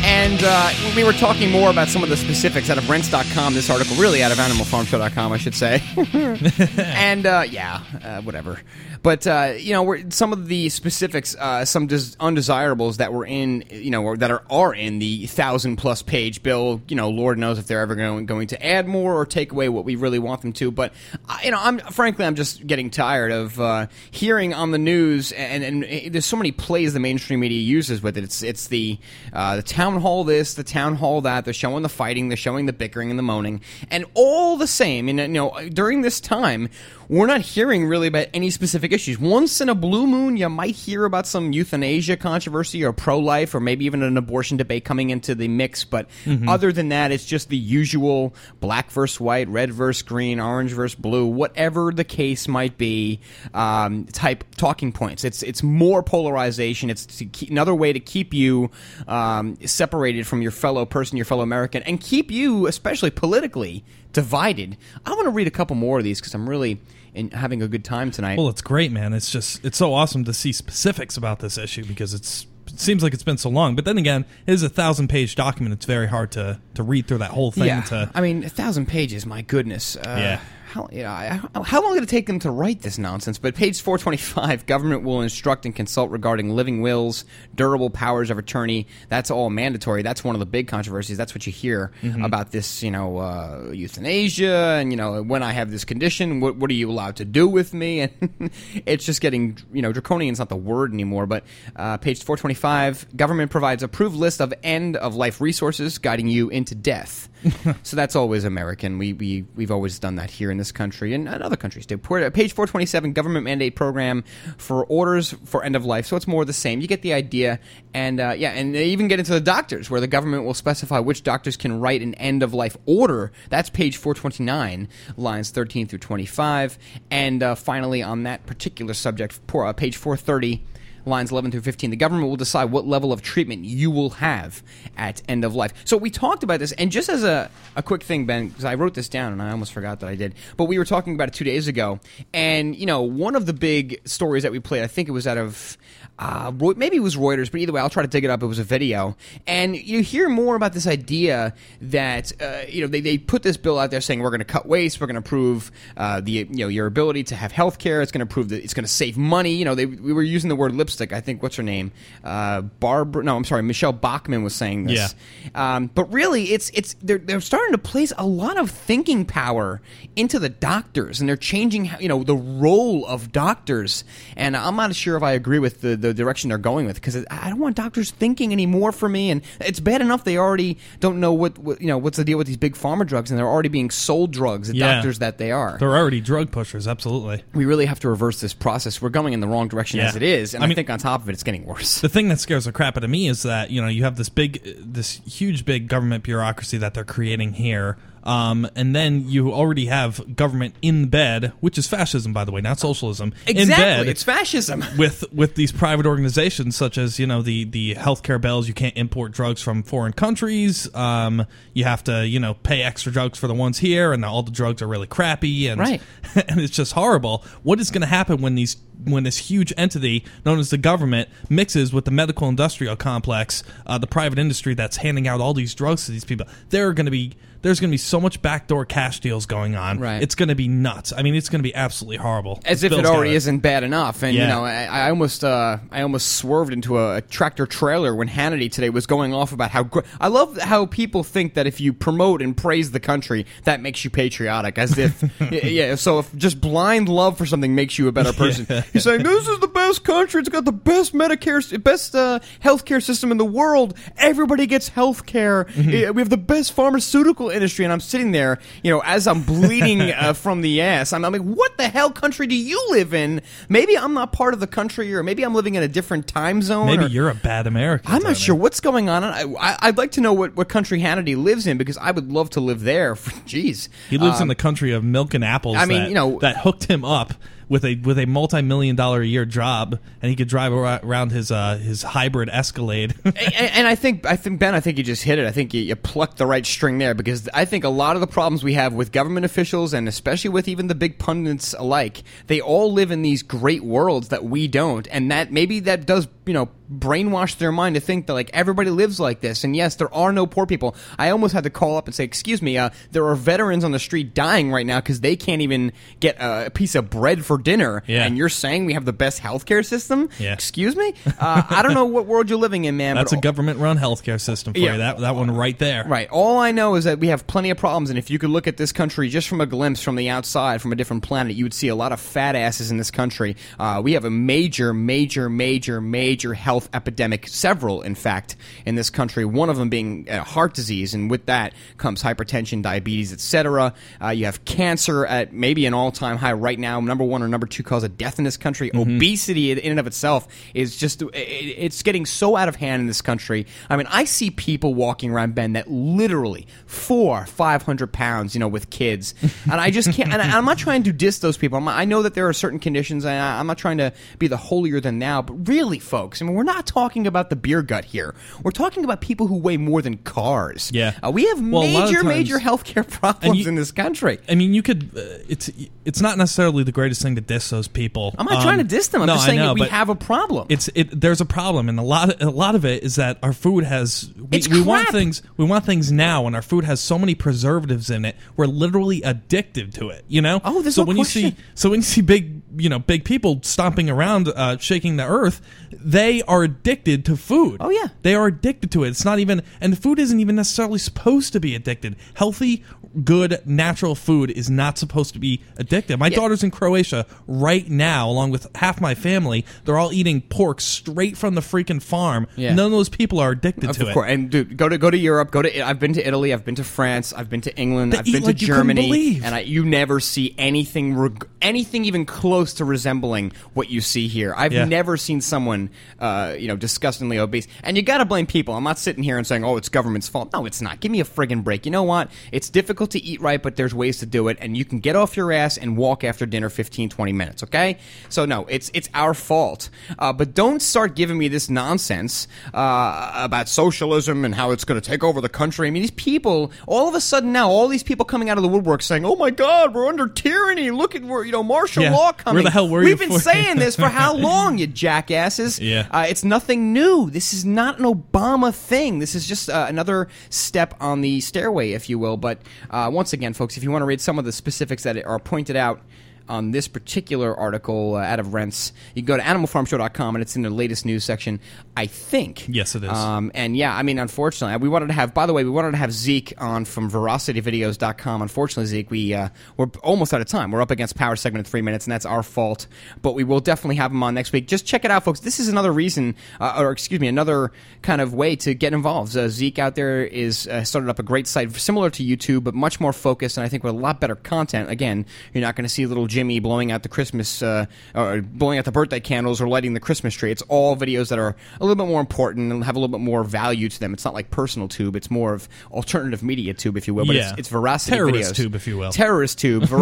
and uh, we were talking more about some of the specifics out of Rense.com. This article, really out of animalfarmshow.com, I should say. and uh, yeah, uh, whatever. But uh, you know, some of the specifics, uh, some des- undesirables that were in, you know, or that are are in the thousand plus page bill. You know, Lord knows if they're ever going going to add more or take away what we really want them to. But uh, you know, I'm frankly, I'm just getting tired of uh, hearing on the news, and, and, and there's so many plays the mainstream media uses with it. It's it's the uh, the town hall this, the town hall that. They're showing the fighting, they're showing the bickering and the moaning, and all the same. And you know, during this time, we're not hearing really about any specific issues. Once in a blue moon, you might hear about some euthanasia controversy or pro life or maybe even an abortion debate coming into the mix. But Mhm. other than that, it's just the usual black versus white, red versus green, orange versus blue, whatever the case might be, um, type talking points. It's it's more polarization. It's to keep, another way to keep you um, separated from your fellow person, your fellow American, and keep you, especially politically, divided. I want to read a couple more of these because I'm really in, having a good time tonight. Well, it's great, man. It's just it's so awesome to see specifics about this issue because it's it seems like it's been so long. But then again, it is a thousand page document. It's very hard to to read through that whole thing. yeah, To I mean, a thousand pages. My goodness. Uh, Yeah. How, you know, I- how long did it take them to write this nonsense? But page 425, government will instruct and consult regarding living wills, durable powers of attorney. That's all mandatory. That's one of the big controversies. That's what you hear Mhm. about this, you know, uh, euthanasia and, you know, when I have this condition, what, what are you allowed to do with me? And it's just getting, you know, draconian's not the word anymore. But uh, page 425, government provides approved list of end of life resources guiding you into death. so that's always American. We, we, we've always done that here in this country and, other countries do. Page 427, government mandate program for orders for end of life. So it's more the same. You get the idea. And uh, yeah, and they even get into the doctors, where the government will specify which doctors can write an end of life order. That's page 429, lines 13 through 25. And uh, finally, on that particular subject, uh, page 430 lines 11 through 15 the government will decide what level of treatment you will have at end of life. So we talked about this and just as a, a quick thing ben because i wrote this down and i almost forgot that i did but we were talking about it two days ago and you know one of the big stories that we played i think it was out of uh, maybe it was Reuters, but either way, I'll try to dig it up. It was a video, and you hear more about this idea that uh, you know they, they put this bill out there saying we're going to cut waste, we're going to prove uh, the you know your ability to have health care. It's going to prove that it's going to save money. You know, they we were using the word lipstick. I think what's her name, uh, Barbara? No, I'm sorry, Michele Bachmann was saying this. Um, but really, it's it's they're they're starting to place a lot of thinking power into the doctors, and they're changing you know the role of doctors. And I'm not sure if I agree with the, the direction they're going with because I don't want doctors thinking anymore for me. And it's bad enough they already don't know what, what you know what's the deal with these big pharma drugs, and they're already being sold drugs. The Yeah. doctors that they are. they're already drug pushers. Absolutely. We really have to reverse this process. We're going in the wrong direction Yeah. as it is, and I I, mean- think on top of it, it's getting worse. The thing that scares the crap out of me is that you know you have this big, this huge, big government bureaucracy that they're creating here, um, and then you already have government in bed, which is fascism, by the way, not socialism. in Exactly, bed it's fascism. with with these private organizations such as you know the the healthcare bills. You can't import drugs from foreign countries. Um, you have to you know pay extra drugs for the ones here, and all the drugs are really crappy, and Right. and it's just horrible. What is going to happen when these when this huge entity known as the government mixes with the medical industrial complex, uh, the private industry that's handing out all these drugs to these people? There are going to be there's going to be so much backdoor cash deals going on. Right. It's going to be nuts. I mean, it's going to be absolutely horrible. as if it already isn't bad enough. And you Yeah. know, I, I almost uh, I almost swerved into a, a tractor trailer when Hannity today was going off about how gr- I love how people think that if you promote and praise the country, that makes you patriotic. As if y- yeah, so if just blind love for something makes you a better person, he's saying this is the best country. It's got the best Medicare, best uh, healthcare system in the world. Everybody gets healthcare. Mm-hmm. Uh, We have the best pharmaceutical industry." And I'm sitting there, you know, as I'm bleeding uh, from the ass. I'm, I'm like, "What the hell country do you live in? Maybe I'm not part of the country, or maybe I'm living in a different time zone. Maybe or- you're a bad American. I'm not sure what's going on. I, I, I'd like to know what, what country Hannity lives in because I would love to live there. Jeez, He lives in Um, the country of milk and apples. I mean, that- you know- that hooked him up with a with a multi million dollar a year job, and he could drive around his uh, his hybrid Escalade. and, and I think I think Ben, I think you just hit it. I think you, you plucked the right string there because I think a lot of the problems we have with government officials and especially with even the big pundits alike, they all live in these great worlds that we don't, and that maybe that does you know brainwash their mind to think that like everybody lives like this. And yes, there are no poor people. I almost had to call up and say, "Excuse me, uh, there are veterans on the street dying right now because they can't even get a piece of bread for dinner." Yeah. And you're saying we have the best healthcare system? Yeah. Excuse me? Uh, I don't know what world you're living in, man. That's a government run healthcare system for Yeah. you. That that one right there. Right. All I know is that we have plenty of problems, and if you could look at this country just from a glimpse from the outside, from a different planet, you would see a lot of fat asses in this country. Uh, we have a major, major, major, major health epidemic, several, in fact, in this country. One of them being uh, heart disease, and with that comes hypertension, diabetes, etc. Uh, you have cancer at maybe an all-time high right now. Number one or number two cause of death in this country. Obesity in and of itself is just it- it's getting so out of hand in this country. I mean, I see people walking around Ben that literally four, five hundred pounds, you know, with kids, and I just can't. And I- I'm not trying to diss those people. I'm, I know that there are certain conditions, and I, I'm not trying to be the holier than thou. But really, folks, I mean, we're not talking about the beer gut here. We're talking about people who weigh more than cars. Yeah. uh, we have Well, a lot of major, times- major healthcare problems you- in this country. I mean, you could. Uh, it's it's not necessarily the greatest thing to diss those people. I'm not Um, trying to diss them. I'm no, just saying know, that we have a problem. It's it. There's a problem, and a lot of, a lot of it is that our food has. We, It's we want things. We want things now, and our food has so many preservatives in it. We're literally addicted to it. You know. Oh, there's so no when question. you see so when you see big you know big people stomping around, uh, shaking the earth, they are addicted to food. Oh, yeah. they are addicted to it. It's not even, and food isn't even necessarily supposed to be addicted. Healthy, good, natural food is not supposed to be addictive. My daughter's in Croatia right now, along with half my family. They're all eating pork straight from the freaking farm. Yeah. None of those people are addicted Of to course, it. and dude, go to go to Europe. Go to I've been to Italy. I've been to France. I've been to England. They I've been like to you Germany. And I, you never see anything reg- anything even close to resembling what you see here. I've Yeah. never seen someone uh, you know disgustingly obese. And you got to blame people. I'm not sitting here and saying, "Oh, it's government's fault." No, it's not. Give me a friggin' break. You know what? It's difficult to eat right, but there's ways to do it, and you can get off your ass and walk after dinner 15, 20 minutes. Okay? So no, it's it's our fault. Uh, but don't start giving me this nonsense uh, about socialism and how it's going to take over the country. I mean, these people, all of a sudden now, all these people coming out of the woodwork saying, "Oh my God, we're under tyranny. Look at where you know martial Yeah. law Where coming." the hell were We've been for- saying this for how long, you jackasses? Yeah. Uh, it's nothing new. This is not an Obama thing. This is just uh, another step on the stairway, if you will. But uh, once again, folks, if you want to read some of the specifics that are pointed out on this particular article uh, out of Rense, you can go to animalfarmshow.com and it's in the latest news section, I think. Yes, it is. Um, and yeah, I mean, unfortunately, we wanted to have, by the way, we wanted to have Zeke on from veracityvideos.com. Unfortunately, Zeke, we, uh, we're almost out of time. We're up against power segment in three minutes, and that's our fault. But we will definitely have him on next week. Just check it out, folks. This is another reason, uh, or excuse me, another kind of way to get involved. Uh, Zeke out there is uh, started up a great site similar to YouTube, but much more focused, and I think with a lot better content. Again, you're not going to see little Jimmy blowing out the Christmas, uh, or blowing out the birthday candles or lighting the Christmas tree. It's all videos that are a little bit more important and have a little bit more value to them. It's not like personal tube. It's more of alternative media tube, if you will. But Yeah. it's, it's Veracity Terrorist videos. tube, if you will. Terrorist tube.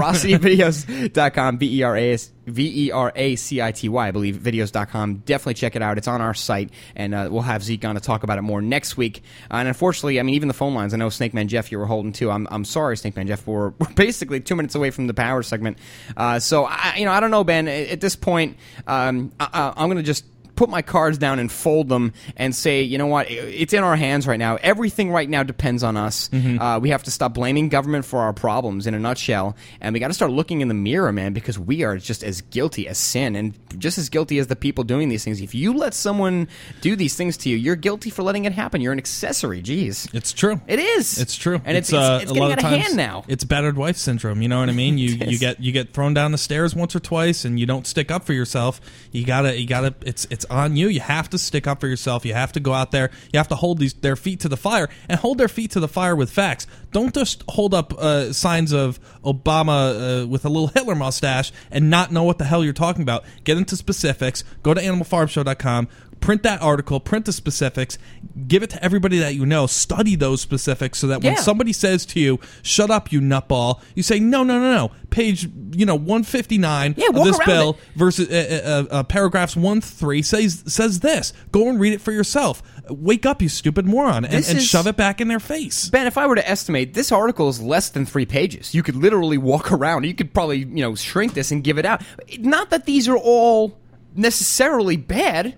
VeracityVideos.com. V E R A S V E R A C I T Y. I believe videos.com. Definitely check it out. It's on our site, and uh, we'll have Zeke on to talk about it more next week. Uh, and unfortunately, I mean, even the phone lines. I know Snake Man Jeff, you were holding too. I'm, I'm sorry, Snake Man Jeff. We're, we're basically two minutes away from the power segment. Uh, so I, you know, I don't know, Ben. At this point, um, I, I'm going to just put my cards down and fold them and say, you know what, it's in our hands right now. Everything right now depends on us. Mhm. Uh, we have to stop blaming government for our problems in a nutshell, and we got to start looking in the mirror, man, because we are just as guilty as sin and just as guilty as the people doing these things. If you let someone do these things to you, you're guilty for letting it happen. You're an accessory. Jeez, it's true. It is. It's true, and it's, uh, it's, it's a getting lot out of hand now. It's battered wife syndrome. You know what I mean? You you get you get thrown down the stairs once or twice, and you don't stick up for yourself. You gotta you gotta. It's it's on you. You have to stick up for yourself. You have to go out there. You have to hold these their feet to the fire and hold their feet to the fire with facts. Don't just hold up uh, signs of Obama uh, with a little Hitler mustache and not know what the hell you're talking about. Get into specifics. Go to animalfarmshow.com print that article, print the specifics, give it to everybody that you know, study those specifics so that when Yeah. somebody says to you, "Shut up, you nutball," you say, "No, no, no, no." Page, you know, 159 Yeah, of walk this around bill versus uh, uh, uh, paragraphs 1 3 says says this. Go and read it for yourself. Wake up, you stupid moron, and, This and is- shove it back in their face. Ben, if I were to estimate, this article is less than three pages. You could literally walk around. You could probably, you know, shrink this and give it out. Not that these are all necessarily bad.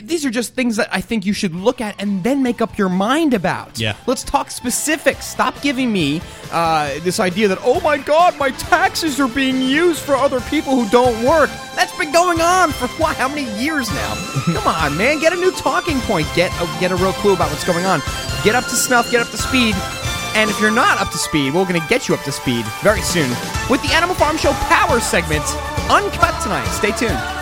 These are just things that I think you should look at and then make up your mind about. Yeah. Let's talk specifics. Stop giving me uh, this idea that, oh my God, my taxes are being used for other people who don't work. That's been going on for what? How many years now? Come on, man. Get a new talking point. Get a, get a real clue about what's going on. Get up to snuff. Get up to speed. And if you're not up to speed, we're going to get you up to speed very soon with the Animal Farm Show Power segment, uncut tonight. Stay tuned.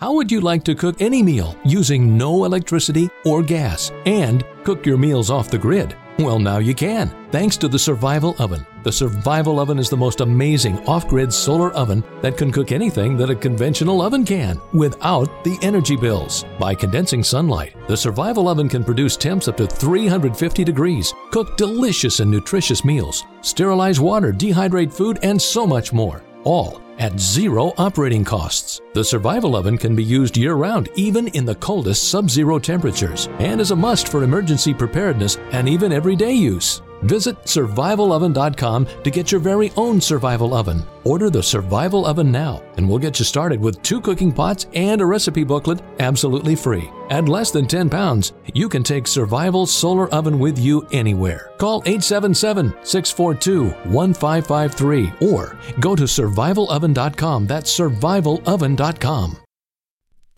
How would you like to cook any meal using no electricity or gas and cook your meals off the grid? Well, now you can, thanks to the Survival Oven. The Survival Oven is the most amazing off grid solar oven that can cook anything that a conventional oven can without the energy bills. By condensing sunlight, the Survival Oven can produce temps up to 350 degrees, cook delicious and nutritious meals, sterilize water, dehydrate food, and so much more. All at zero operating costs. The Survival Oven can be used year round, even in the coldest sub zero temperatures, and is a must for emergency preparedness and even everyday use. Visit survivaloven.com to get your very own survival oven. Order the Survival Oven now, and we'll get you started with two cooking pots and a recipe booklet absolutely free. At less than 10 pounds, you can take Survival Solar Oven with you anywhere. Call 877 642 1553 or go to survivaloven.com. That's survivaloven.com.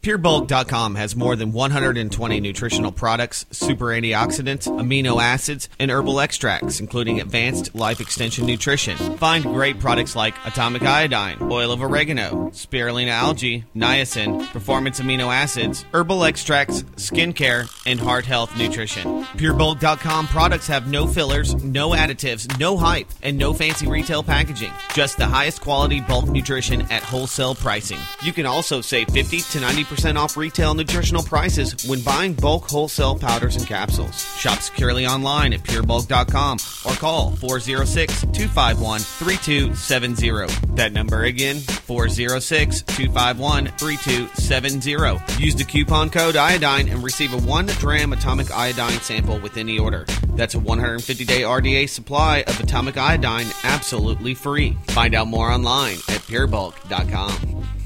PureBulk.com has more than 120 nutritional products, super antioxidants, amino acids, and herbal extracts, including advanced life extension nutrition. Find great products like atomic iodine, oil of oregano, spirulina algae, niacin, performance amino acids, herbal extracts, skincare, and heart health nutrition. PureBulk.com products have no fillers, no additives, no hype, and no fancy retail packaging. Just the highest quality bulk nutrition at wholesale pricing. You can also save 50 to 90% off retail nutritional prices when buying bulk wholesale powders and capsules. Shop securely online at purebulk.com or call 406 251 3270. That number again, 406 251 3270. Use the coupon code iodine and receive a 1 gram atomic iodine sample with any order. That's a 150 day RDA supply of atomic iodine absolutely free. Find out more online at purebulk.com.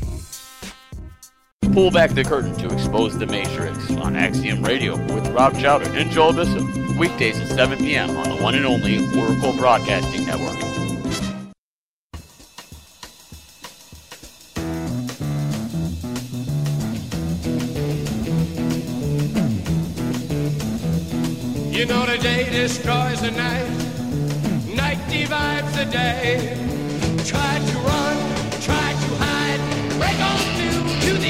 Pull back the curtain to expose the Matrix on Axiom Radio with Rob Chowder and Joel Bissett. weekdays at 7 p.m. on the one and only Oracle Broadcasting Network. You know the day destroys the night, night divides the day. Try to run, try to hide, break on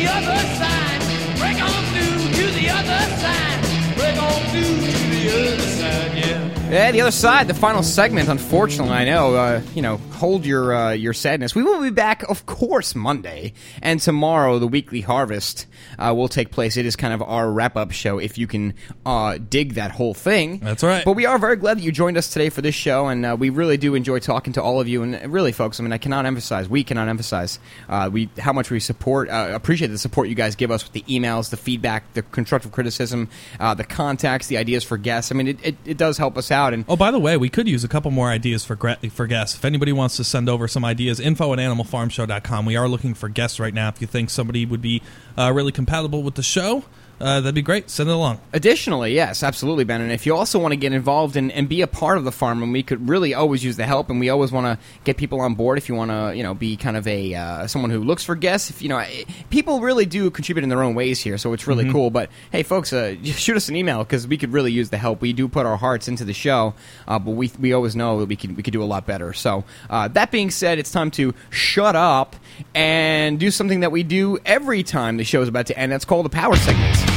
the other side, break on through to the other side, break on through to the other side, yeah. Yeah, the other side, the final segment. Unfortunately, I know. Uh, you know, hold your uh, your sadness. We will be back, of course, Monday and tomorrow. The weekly harvest uh, will take place. It is kind of our wrap up show. If you can uh, dig that whole thing, That's right. But we are very glad that you joined us today for this show, and uh, we really do enjoy talking to all of you. And really, folks, I mean, I cannot emphasize, we cannot emphasize, uh, we how much we support, uh, appreciate the support you guys give us with the emails, the feedback, the constructive criticism, uh, the contacts, the ideas for guests. I mean, it, it, it does help us out. And Oh, by the way, we could use a couple more ideas for for guests. If anybody wants to send over some ideas, info at animalfarmshow.com. We are looking for guests right now. If you think somebody would be uh, really compatible with the show, uh, that'd be great. Send it along. Additionally, yes, absolutely, Ben. And if you also want to get involved and, and be a part of the farm, and we could really always use the help, and we always want to get people on board. If you want to, you know, be kind of a uh, someone who looks for guests, if you know, people really do contribute in their own ways here, so it's really Mhm. cool. But hey, folks, uh, shoot us an email because we could really use the help. We do put our hearts into the show, uh, but we we always know that we could we could do a lot better. So uh, that being said, it's time to shut up and do something that we do every time the show is about to end. That's called the power segment.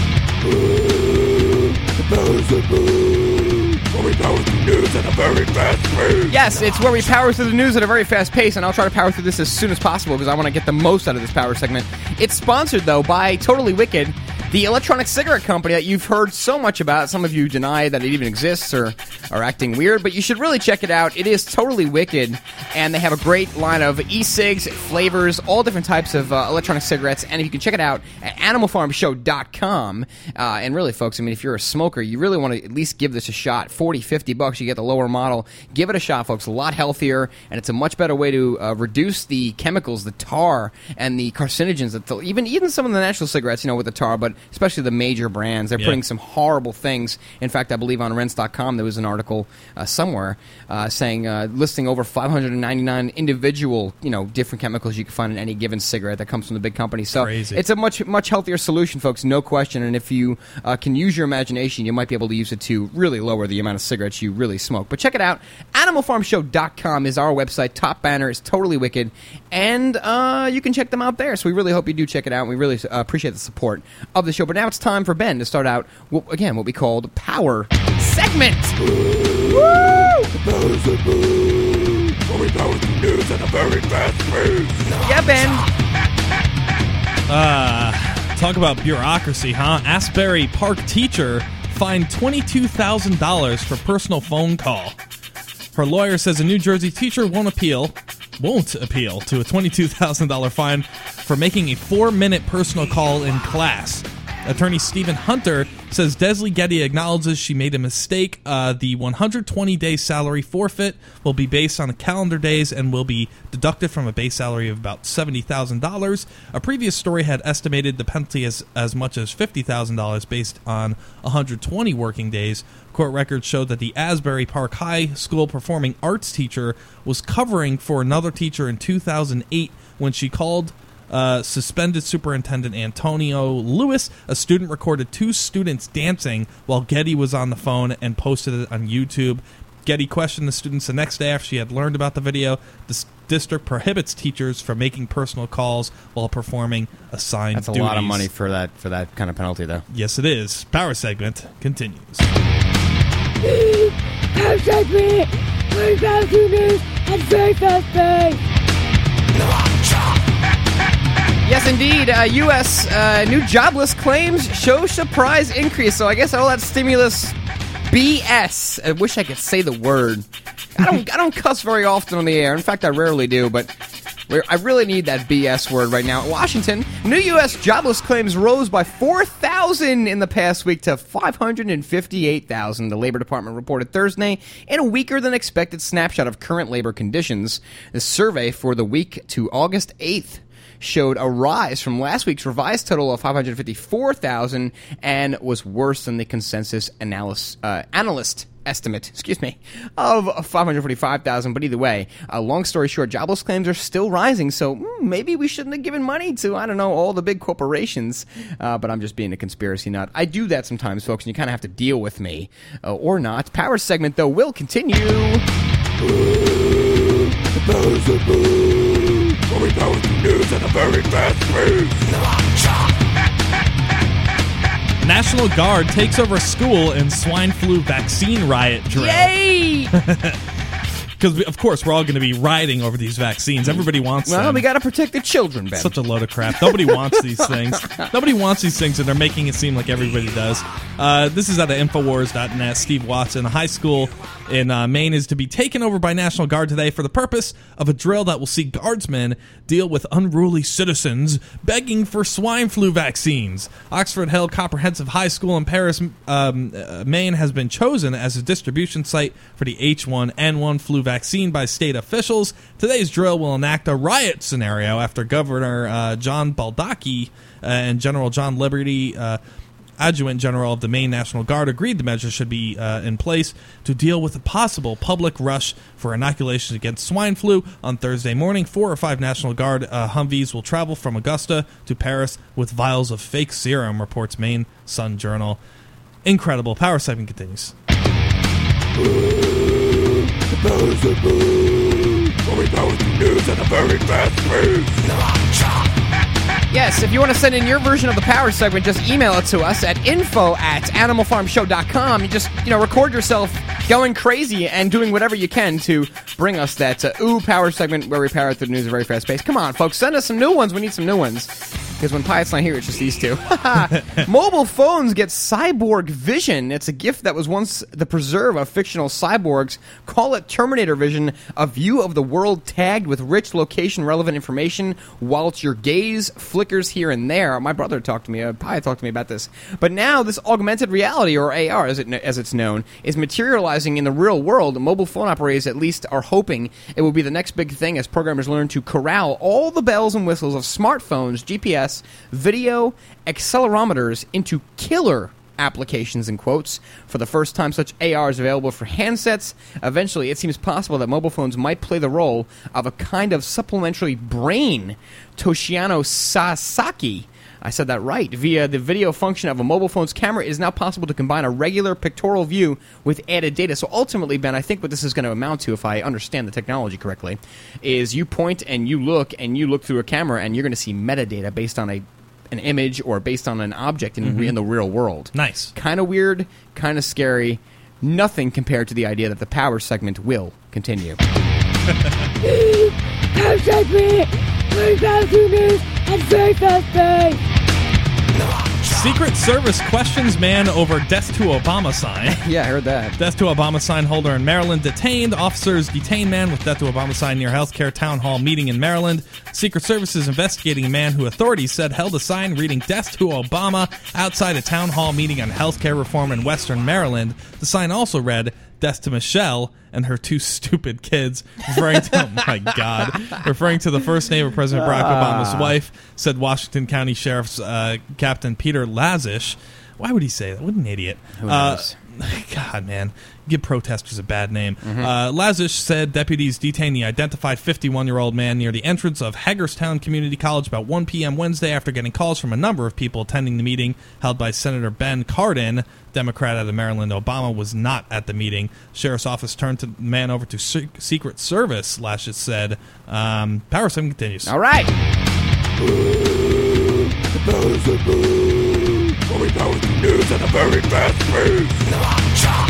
Yes, it's where we power through the news at a very fast pace, and I'll try to power through this as soon as possible because I want to get the most out of this power segment. It's sponsored, though, by Totally Wicked, the electronic cigarette company that you've heard so much about. Some of you deny that it even exists or are acting weird, but you should really check it out. It is Totally Wicked, and they have a great line of e-cigs, flavors, all different types of uh, electronic cigarettes, and if you can check it out at animalfarmshow.com. Uh, and really, folks, I mean, if you're a smoker, you really want to at least give this a shot. 40, 50 bucks, you get the lower model. Give it a shot, folks. A lot healthier, and it's a much better way to uh, reduce the chemicals, the tar, and the carcinogens. That even even some of the natural cigarettes, you know, with the tar, but especially the major brands, they're Yeah. putting some horrible things. In fact, I believe on Rense.com there was an article uh, somewhere uh, saying uh, listing over 599 individual, you know, different chemicals you can find in any given cigarette that comes from the big company. So Crazy. it's a much much healthier solution, folks, no question. And if you uh, can use your imagination, you might be able to use it to really lower the amount of cigarettes you really smoke. But check it out. AnimalFarmShow.com is our website. Top banner is totally wicked, and uh, you can check them out there. So we really hope you do check it out. We really uh, appreciate the support of the show. But now it's time for Ben to start out what, again what we call the power segment. Yeah, Ben. Uh, talk about bureaucracy, huh? Asbury Park teacher fined $22,000 for personal phone call. Her lawyer says a New Jersey teacher won't appeal, won't appeal to a $22,000 fine for making a four-minute personal call in class. Attorney Stephen Hunter says Desley Getty acknowledges she made a mistake. Uh, the 120 day salary forfeit will be based on the calendar days and will be deducted from a base salary of about $70,000. A previous story had estimated the penalty as, as much as $50,000 based on 120 working days. Court records showed that the Asbury Park High School performing arts teacher was covering for another teacher in 2008 when she called uh, suspended superintendent Antonio Lewis. A student recorded two students dancing while Getty was on the phone and posted it on YouTube. Getty questioned the students the next day after she had learned about the video. The s- district prohibits teachers from making personal calls while performing assigned That's a lot of money for that for that kind of penalty, though. Yes, it is. Power segment continues. Power segment! Very fast news and very fast pace! Yes, indeed. Uh, U.S. Uh, new jobless claims show surprise increase. So I guess all that stimulus BS. I wish I could say the word. I don't. I don't cuss very often on the air. In fact, I rarely do. But I really need that BS word right now. Washington, new U.S. jobless claims rose by 4,000 in the past week to 558,000. The Labor Department reported Thursday in a weaker than expected snapshot of current labor conditions. The survey for the week to August 8th showed a rise from last week's revised total of 554,000 and was worse than the consensus analyst, uh, analyst estimate, excuse me, of 545,000. But either way, uh, long story short, jobless claims are still rising. So mm, maybe we shouldn't have given money to, I don't know, all the big corporations. Uh, but I'm just being a conspiracy nut. I do that sometimes, folks, and you kind of have to deal with me uh, or not. Power segment, though, will continue. Going down with the news at a very fast pace. National Guard takes over school in swine flu vaccine riot drill. Yay! Because of course we're all going to be riding over these vaccines. Everybody wants them. Well, them. we got to protect the children, Ben. Such a load of crap. Nobody wants these things. Nobody wants these things, and they're making it seem like everybody does. Uh, this is out of Infowars.net. Steve Watson, a high school in uh, Maine, is to be taken over by National Guard today for the purpose of a drill that will see guardsmen deal with unruly citizens begging for swine flu vaccines. Oxford Hill Comprehensive High School in Paris, um, uh, Maine, has been chosen as a distribution site for the H1N1 flu vaccine by state officials. Today's drill will enact a riot scenario after Governor uh, John Baldacci uh, and General John Liberty. Uh, Adjutant General of the Maine National Guard agreed the measure should be uh, in place to deal with a possible public rush for inoculations against swine flu. On Thursday morning, four or five National Guard uh, Humvees will travel from Augusta to Paris with vials of fake serum, reports Maine Sun Journal. Incredible. Power segment continues. Down with the news at a very fast pace. Yes, if you want to send in your version of the power segment, just email it to us at info at animalfarmshow.com. You just, you know, record yourself going crazy and doing whatever you can to bring us that uh, ooh power segment where we power through the news at a very fast pace. Come on, folks, send us some new ones. We need some new ones. Because when Pyatt's not here, it's just these two. Mobile phones get cyborg vision. It's a gift that was once the preserve of fictional cyborgs. Call it Terminator Vision, a view of the world tagged with rich location relevant information whilst your gaze flickers here and there. My brother talked to me, uh, talked to me about this. But now this augmented reality, or AR as, it, as it's known, is materializing in the real world. Mobile phone operators at least are hoping it will be the next big thing as programmers learn to corral all the bells and whistles of smartphones, GPS, video, accelerometers into killer applications in quotes. For the first time, such AR is available for handsets. Eventually, it seems possible that mobile phones might play the role of a kind of supplementary brain. Toshiano Sasaki. I said that right. Via the video function of a mobile phone's camera, it is now possible to combine a regular pictorial view with added data. So ultimately, Ben, I think what this is going to amount to, if I understand the technology correctly, is you point and you look and you look through a camera and you're going to see metadata based on a an image or based on an object in, Mhm. in the real world. Nice. Kind of weird, kind of scary. Nothing compared to the idea that the power segment will continue. Power segment. Very fast news at very fast pace. Secret Service questions man over death to Obama sign. yeah, I heard that. Death to Obama sign holder in Maryland detained. Officers detain man with death to Obama sign near healthcare town hall meeting in Maryland. Secret Service is investigating a man who authorities said held a sign reading death to Obama outside a town hall meeting on healthcare reform in western Maryland. The sign also read death to Michelle and her two stupid kids, referring to, oh my God, referring to the first name of President Barack Obama's Ah. wife, said Washington County Sheriff's uh, Captain Peter Lazich. Why would he say that? What an idiot. Uh. God, man. Give protesters a bad name. Mm-hmm. Uh, Lazich said deputies detained the identified 51 year old man near the entrance of Hagerstown Community College about 1 p.m. Wednesday after getting calls from a number of people attending the meeting held by Senator Ben Cardin, Democrat out of Maryland. Obama was not at the meeting. Sheriff's office turned the man over to Se- Secret Service, Lazich said. Um, Power 7 continues. All right. Going down with the news at a very fast pace.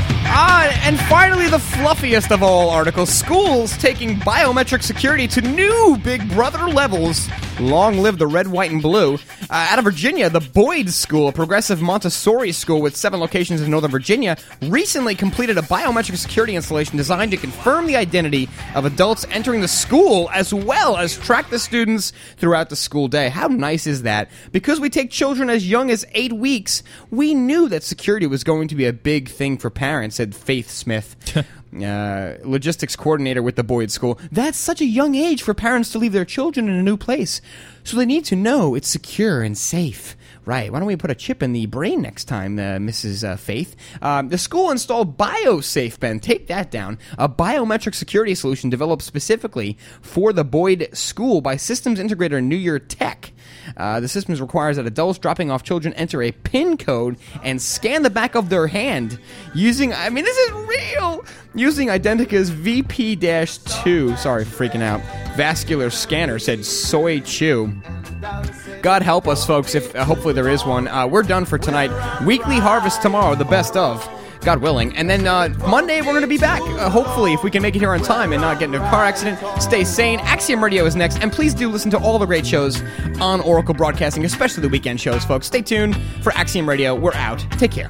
And finally, the fluffiest of all articles schools taking biometric security to new Big Brother levels. Long live the red, white, and blue. Uh, out of Virginia, the Boyd School, a progressive Montessori school with seven locations in Northern Virginia, recently completed a biometric security installation designed to confirm the identity of adults entering the school as well as track the students throughout the school day. How nice is that? Because we take children as young as eight weeks, we knew that security was going to be a big thing for parents, said Faith Smith, uh, logistics coordinator with the Boyd School. That's such a young age for parents to leave their children in a new place. So they need to know it's secure and safe. Right. Why don't we put a chip in the brain next time, uh, Mrs. Uh, Faith? Um, the school installed BioSafe, Ben. Take that down. A biometric security solution developed specifically for the Boyd School by systems integrator New Year Tech. Uh, the system requires that adults dropping off children enter a PIN code and scan the back of their hand using, I mean, this is real, using Identica's VP 2. Sorry for freaking out. Vascular scanner said Soy Chew. God help us, folks, if uh, hopefully there is one. Uh, we're done for tonight. Weekly harvest tomorrow, the best of. God willing. And then uh, Monday, we're going to be back. Uh, hopefully, if we can make it here on time and not get into a car accident. Stay sane. Axiom Radio is next. And please do listen to all the great shows on Oracle Broadcasting, especially the weekend shows, folks. Stay tuned for Axiom Radio. We're out. Take care.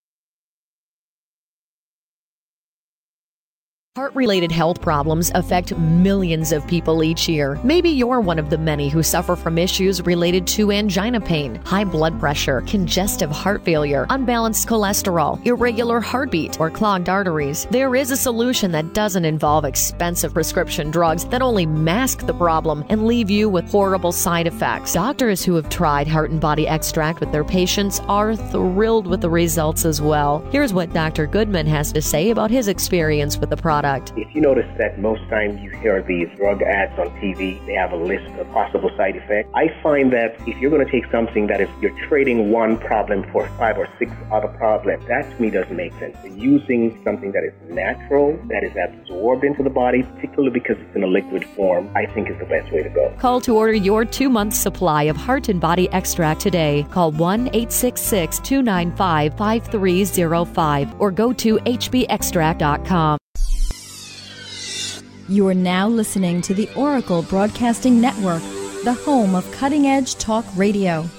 Heart related health problems affect millions of people each year. Maybe you're one of the many who suffer from issues related to angina pain, high blood pressure, congestive heart failure, unbalanced cholesterol, irregular heartbeat, or clogged arteries. There is a solution that doesn't involve expensive prescription drugs that only mask the problem and leave you with horrible side effects. Doctors who have tried Heart and Body Extract with their patients are thrilled with the results as well. Here's what Dr. Goodman has to say about his experience with the product. If you notice that most times you hear these drug ads on TV, they have a list of possible side effects. I find that if you're going to take something that is you're trading one problem for five or six other problems, that to me doesn't make sense. Using something that is natural, that is absorbed into the body, particularly because it's in a liquid form, I think is the best way to go. Call to order your two month supply of Heart and Body Extract today. Call 1 866 295 5305 or go to hbextract.com. You are now listening to the Oracle Broadcasting Network, the home of cutting edge talk radio.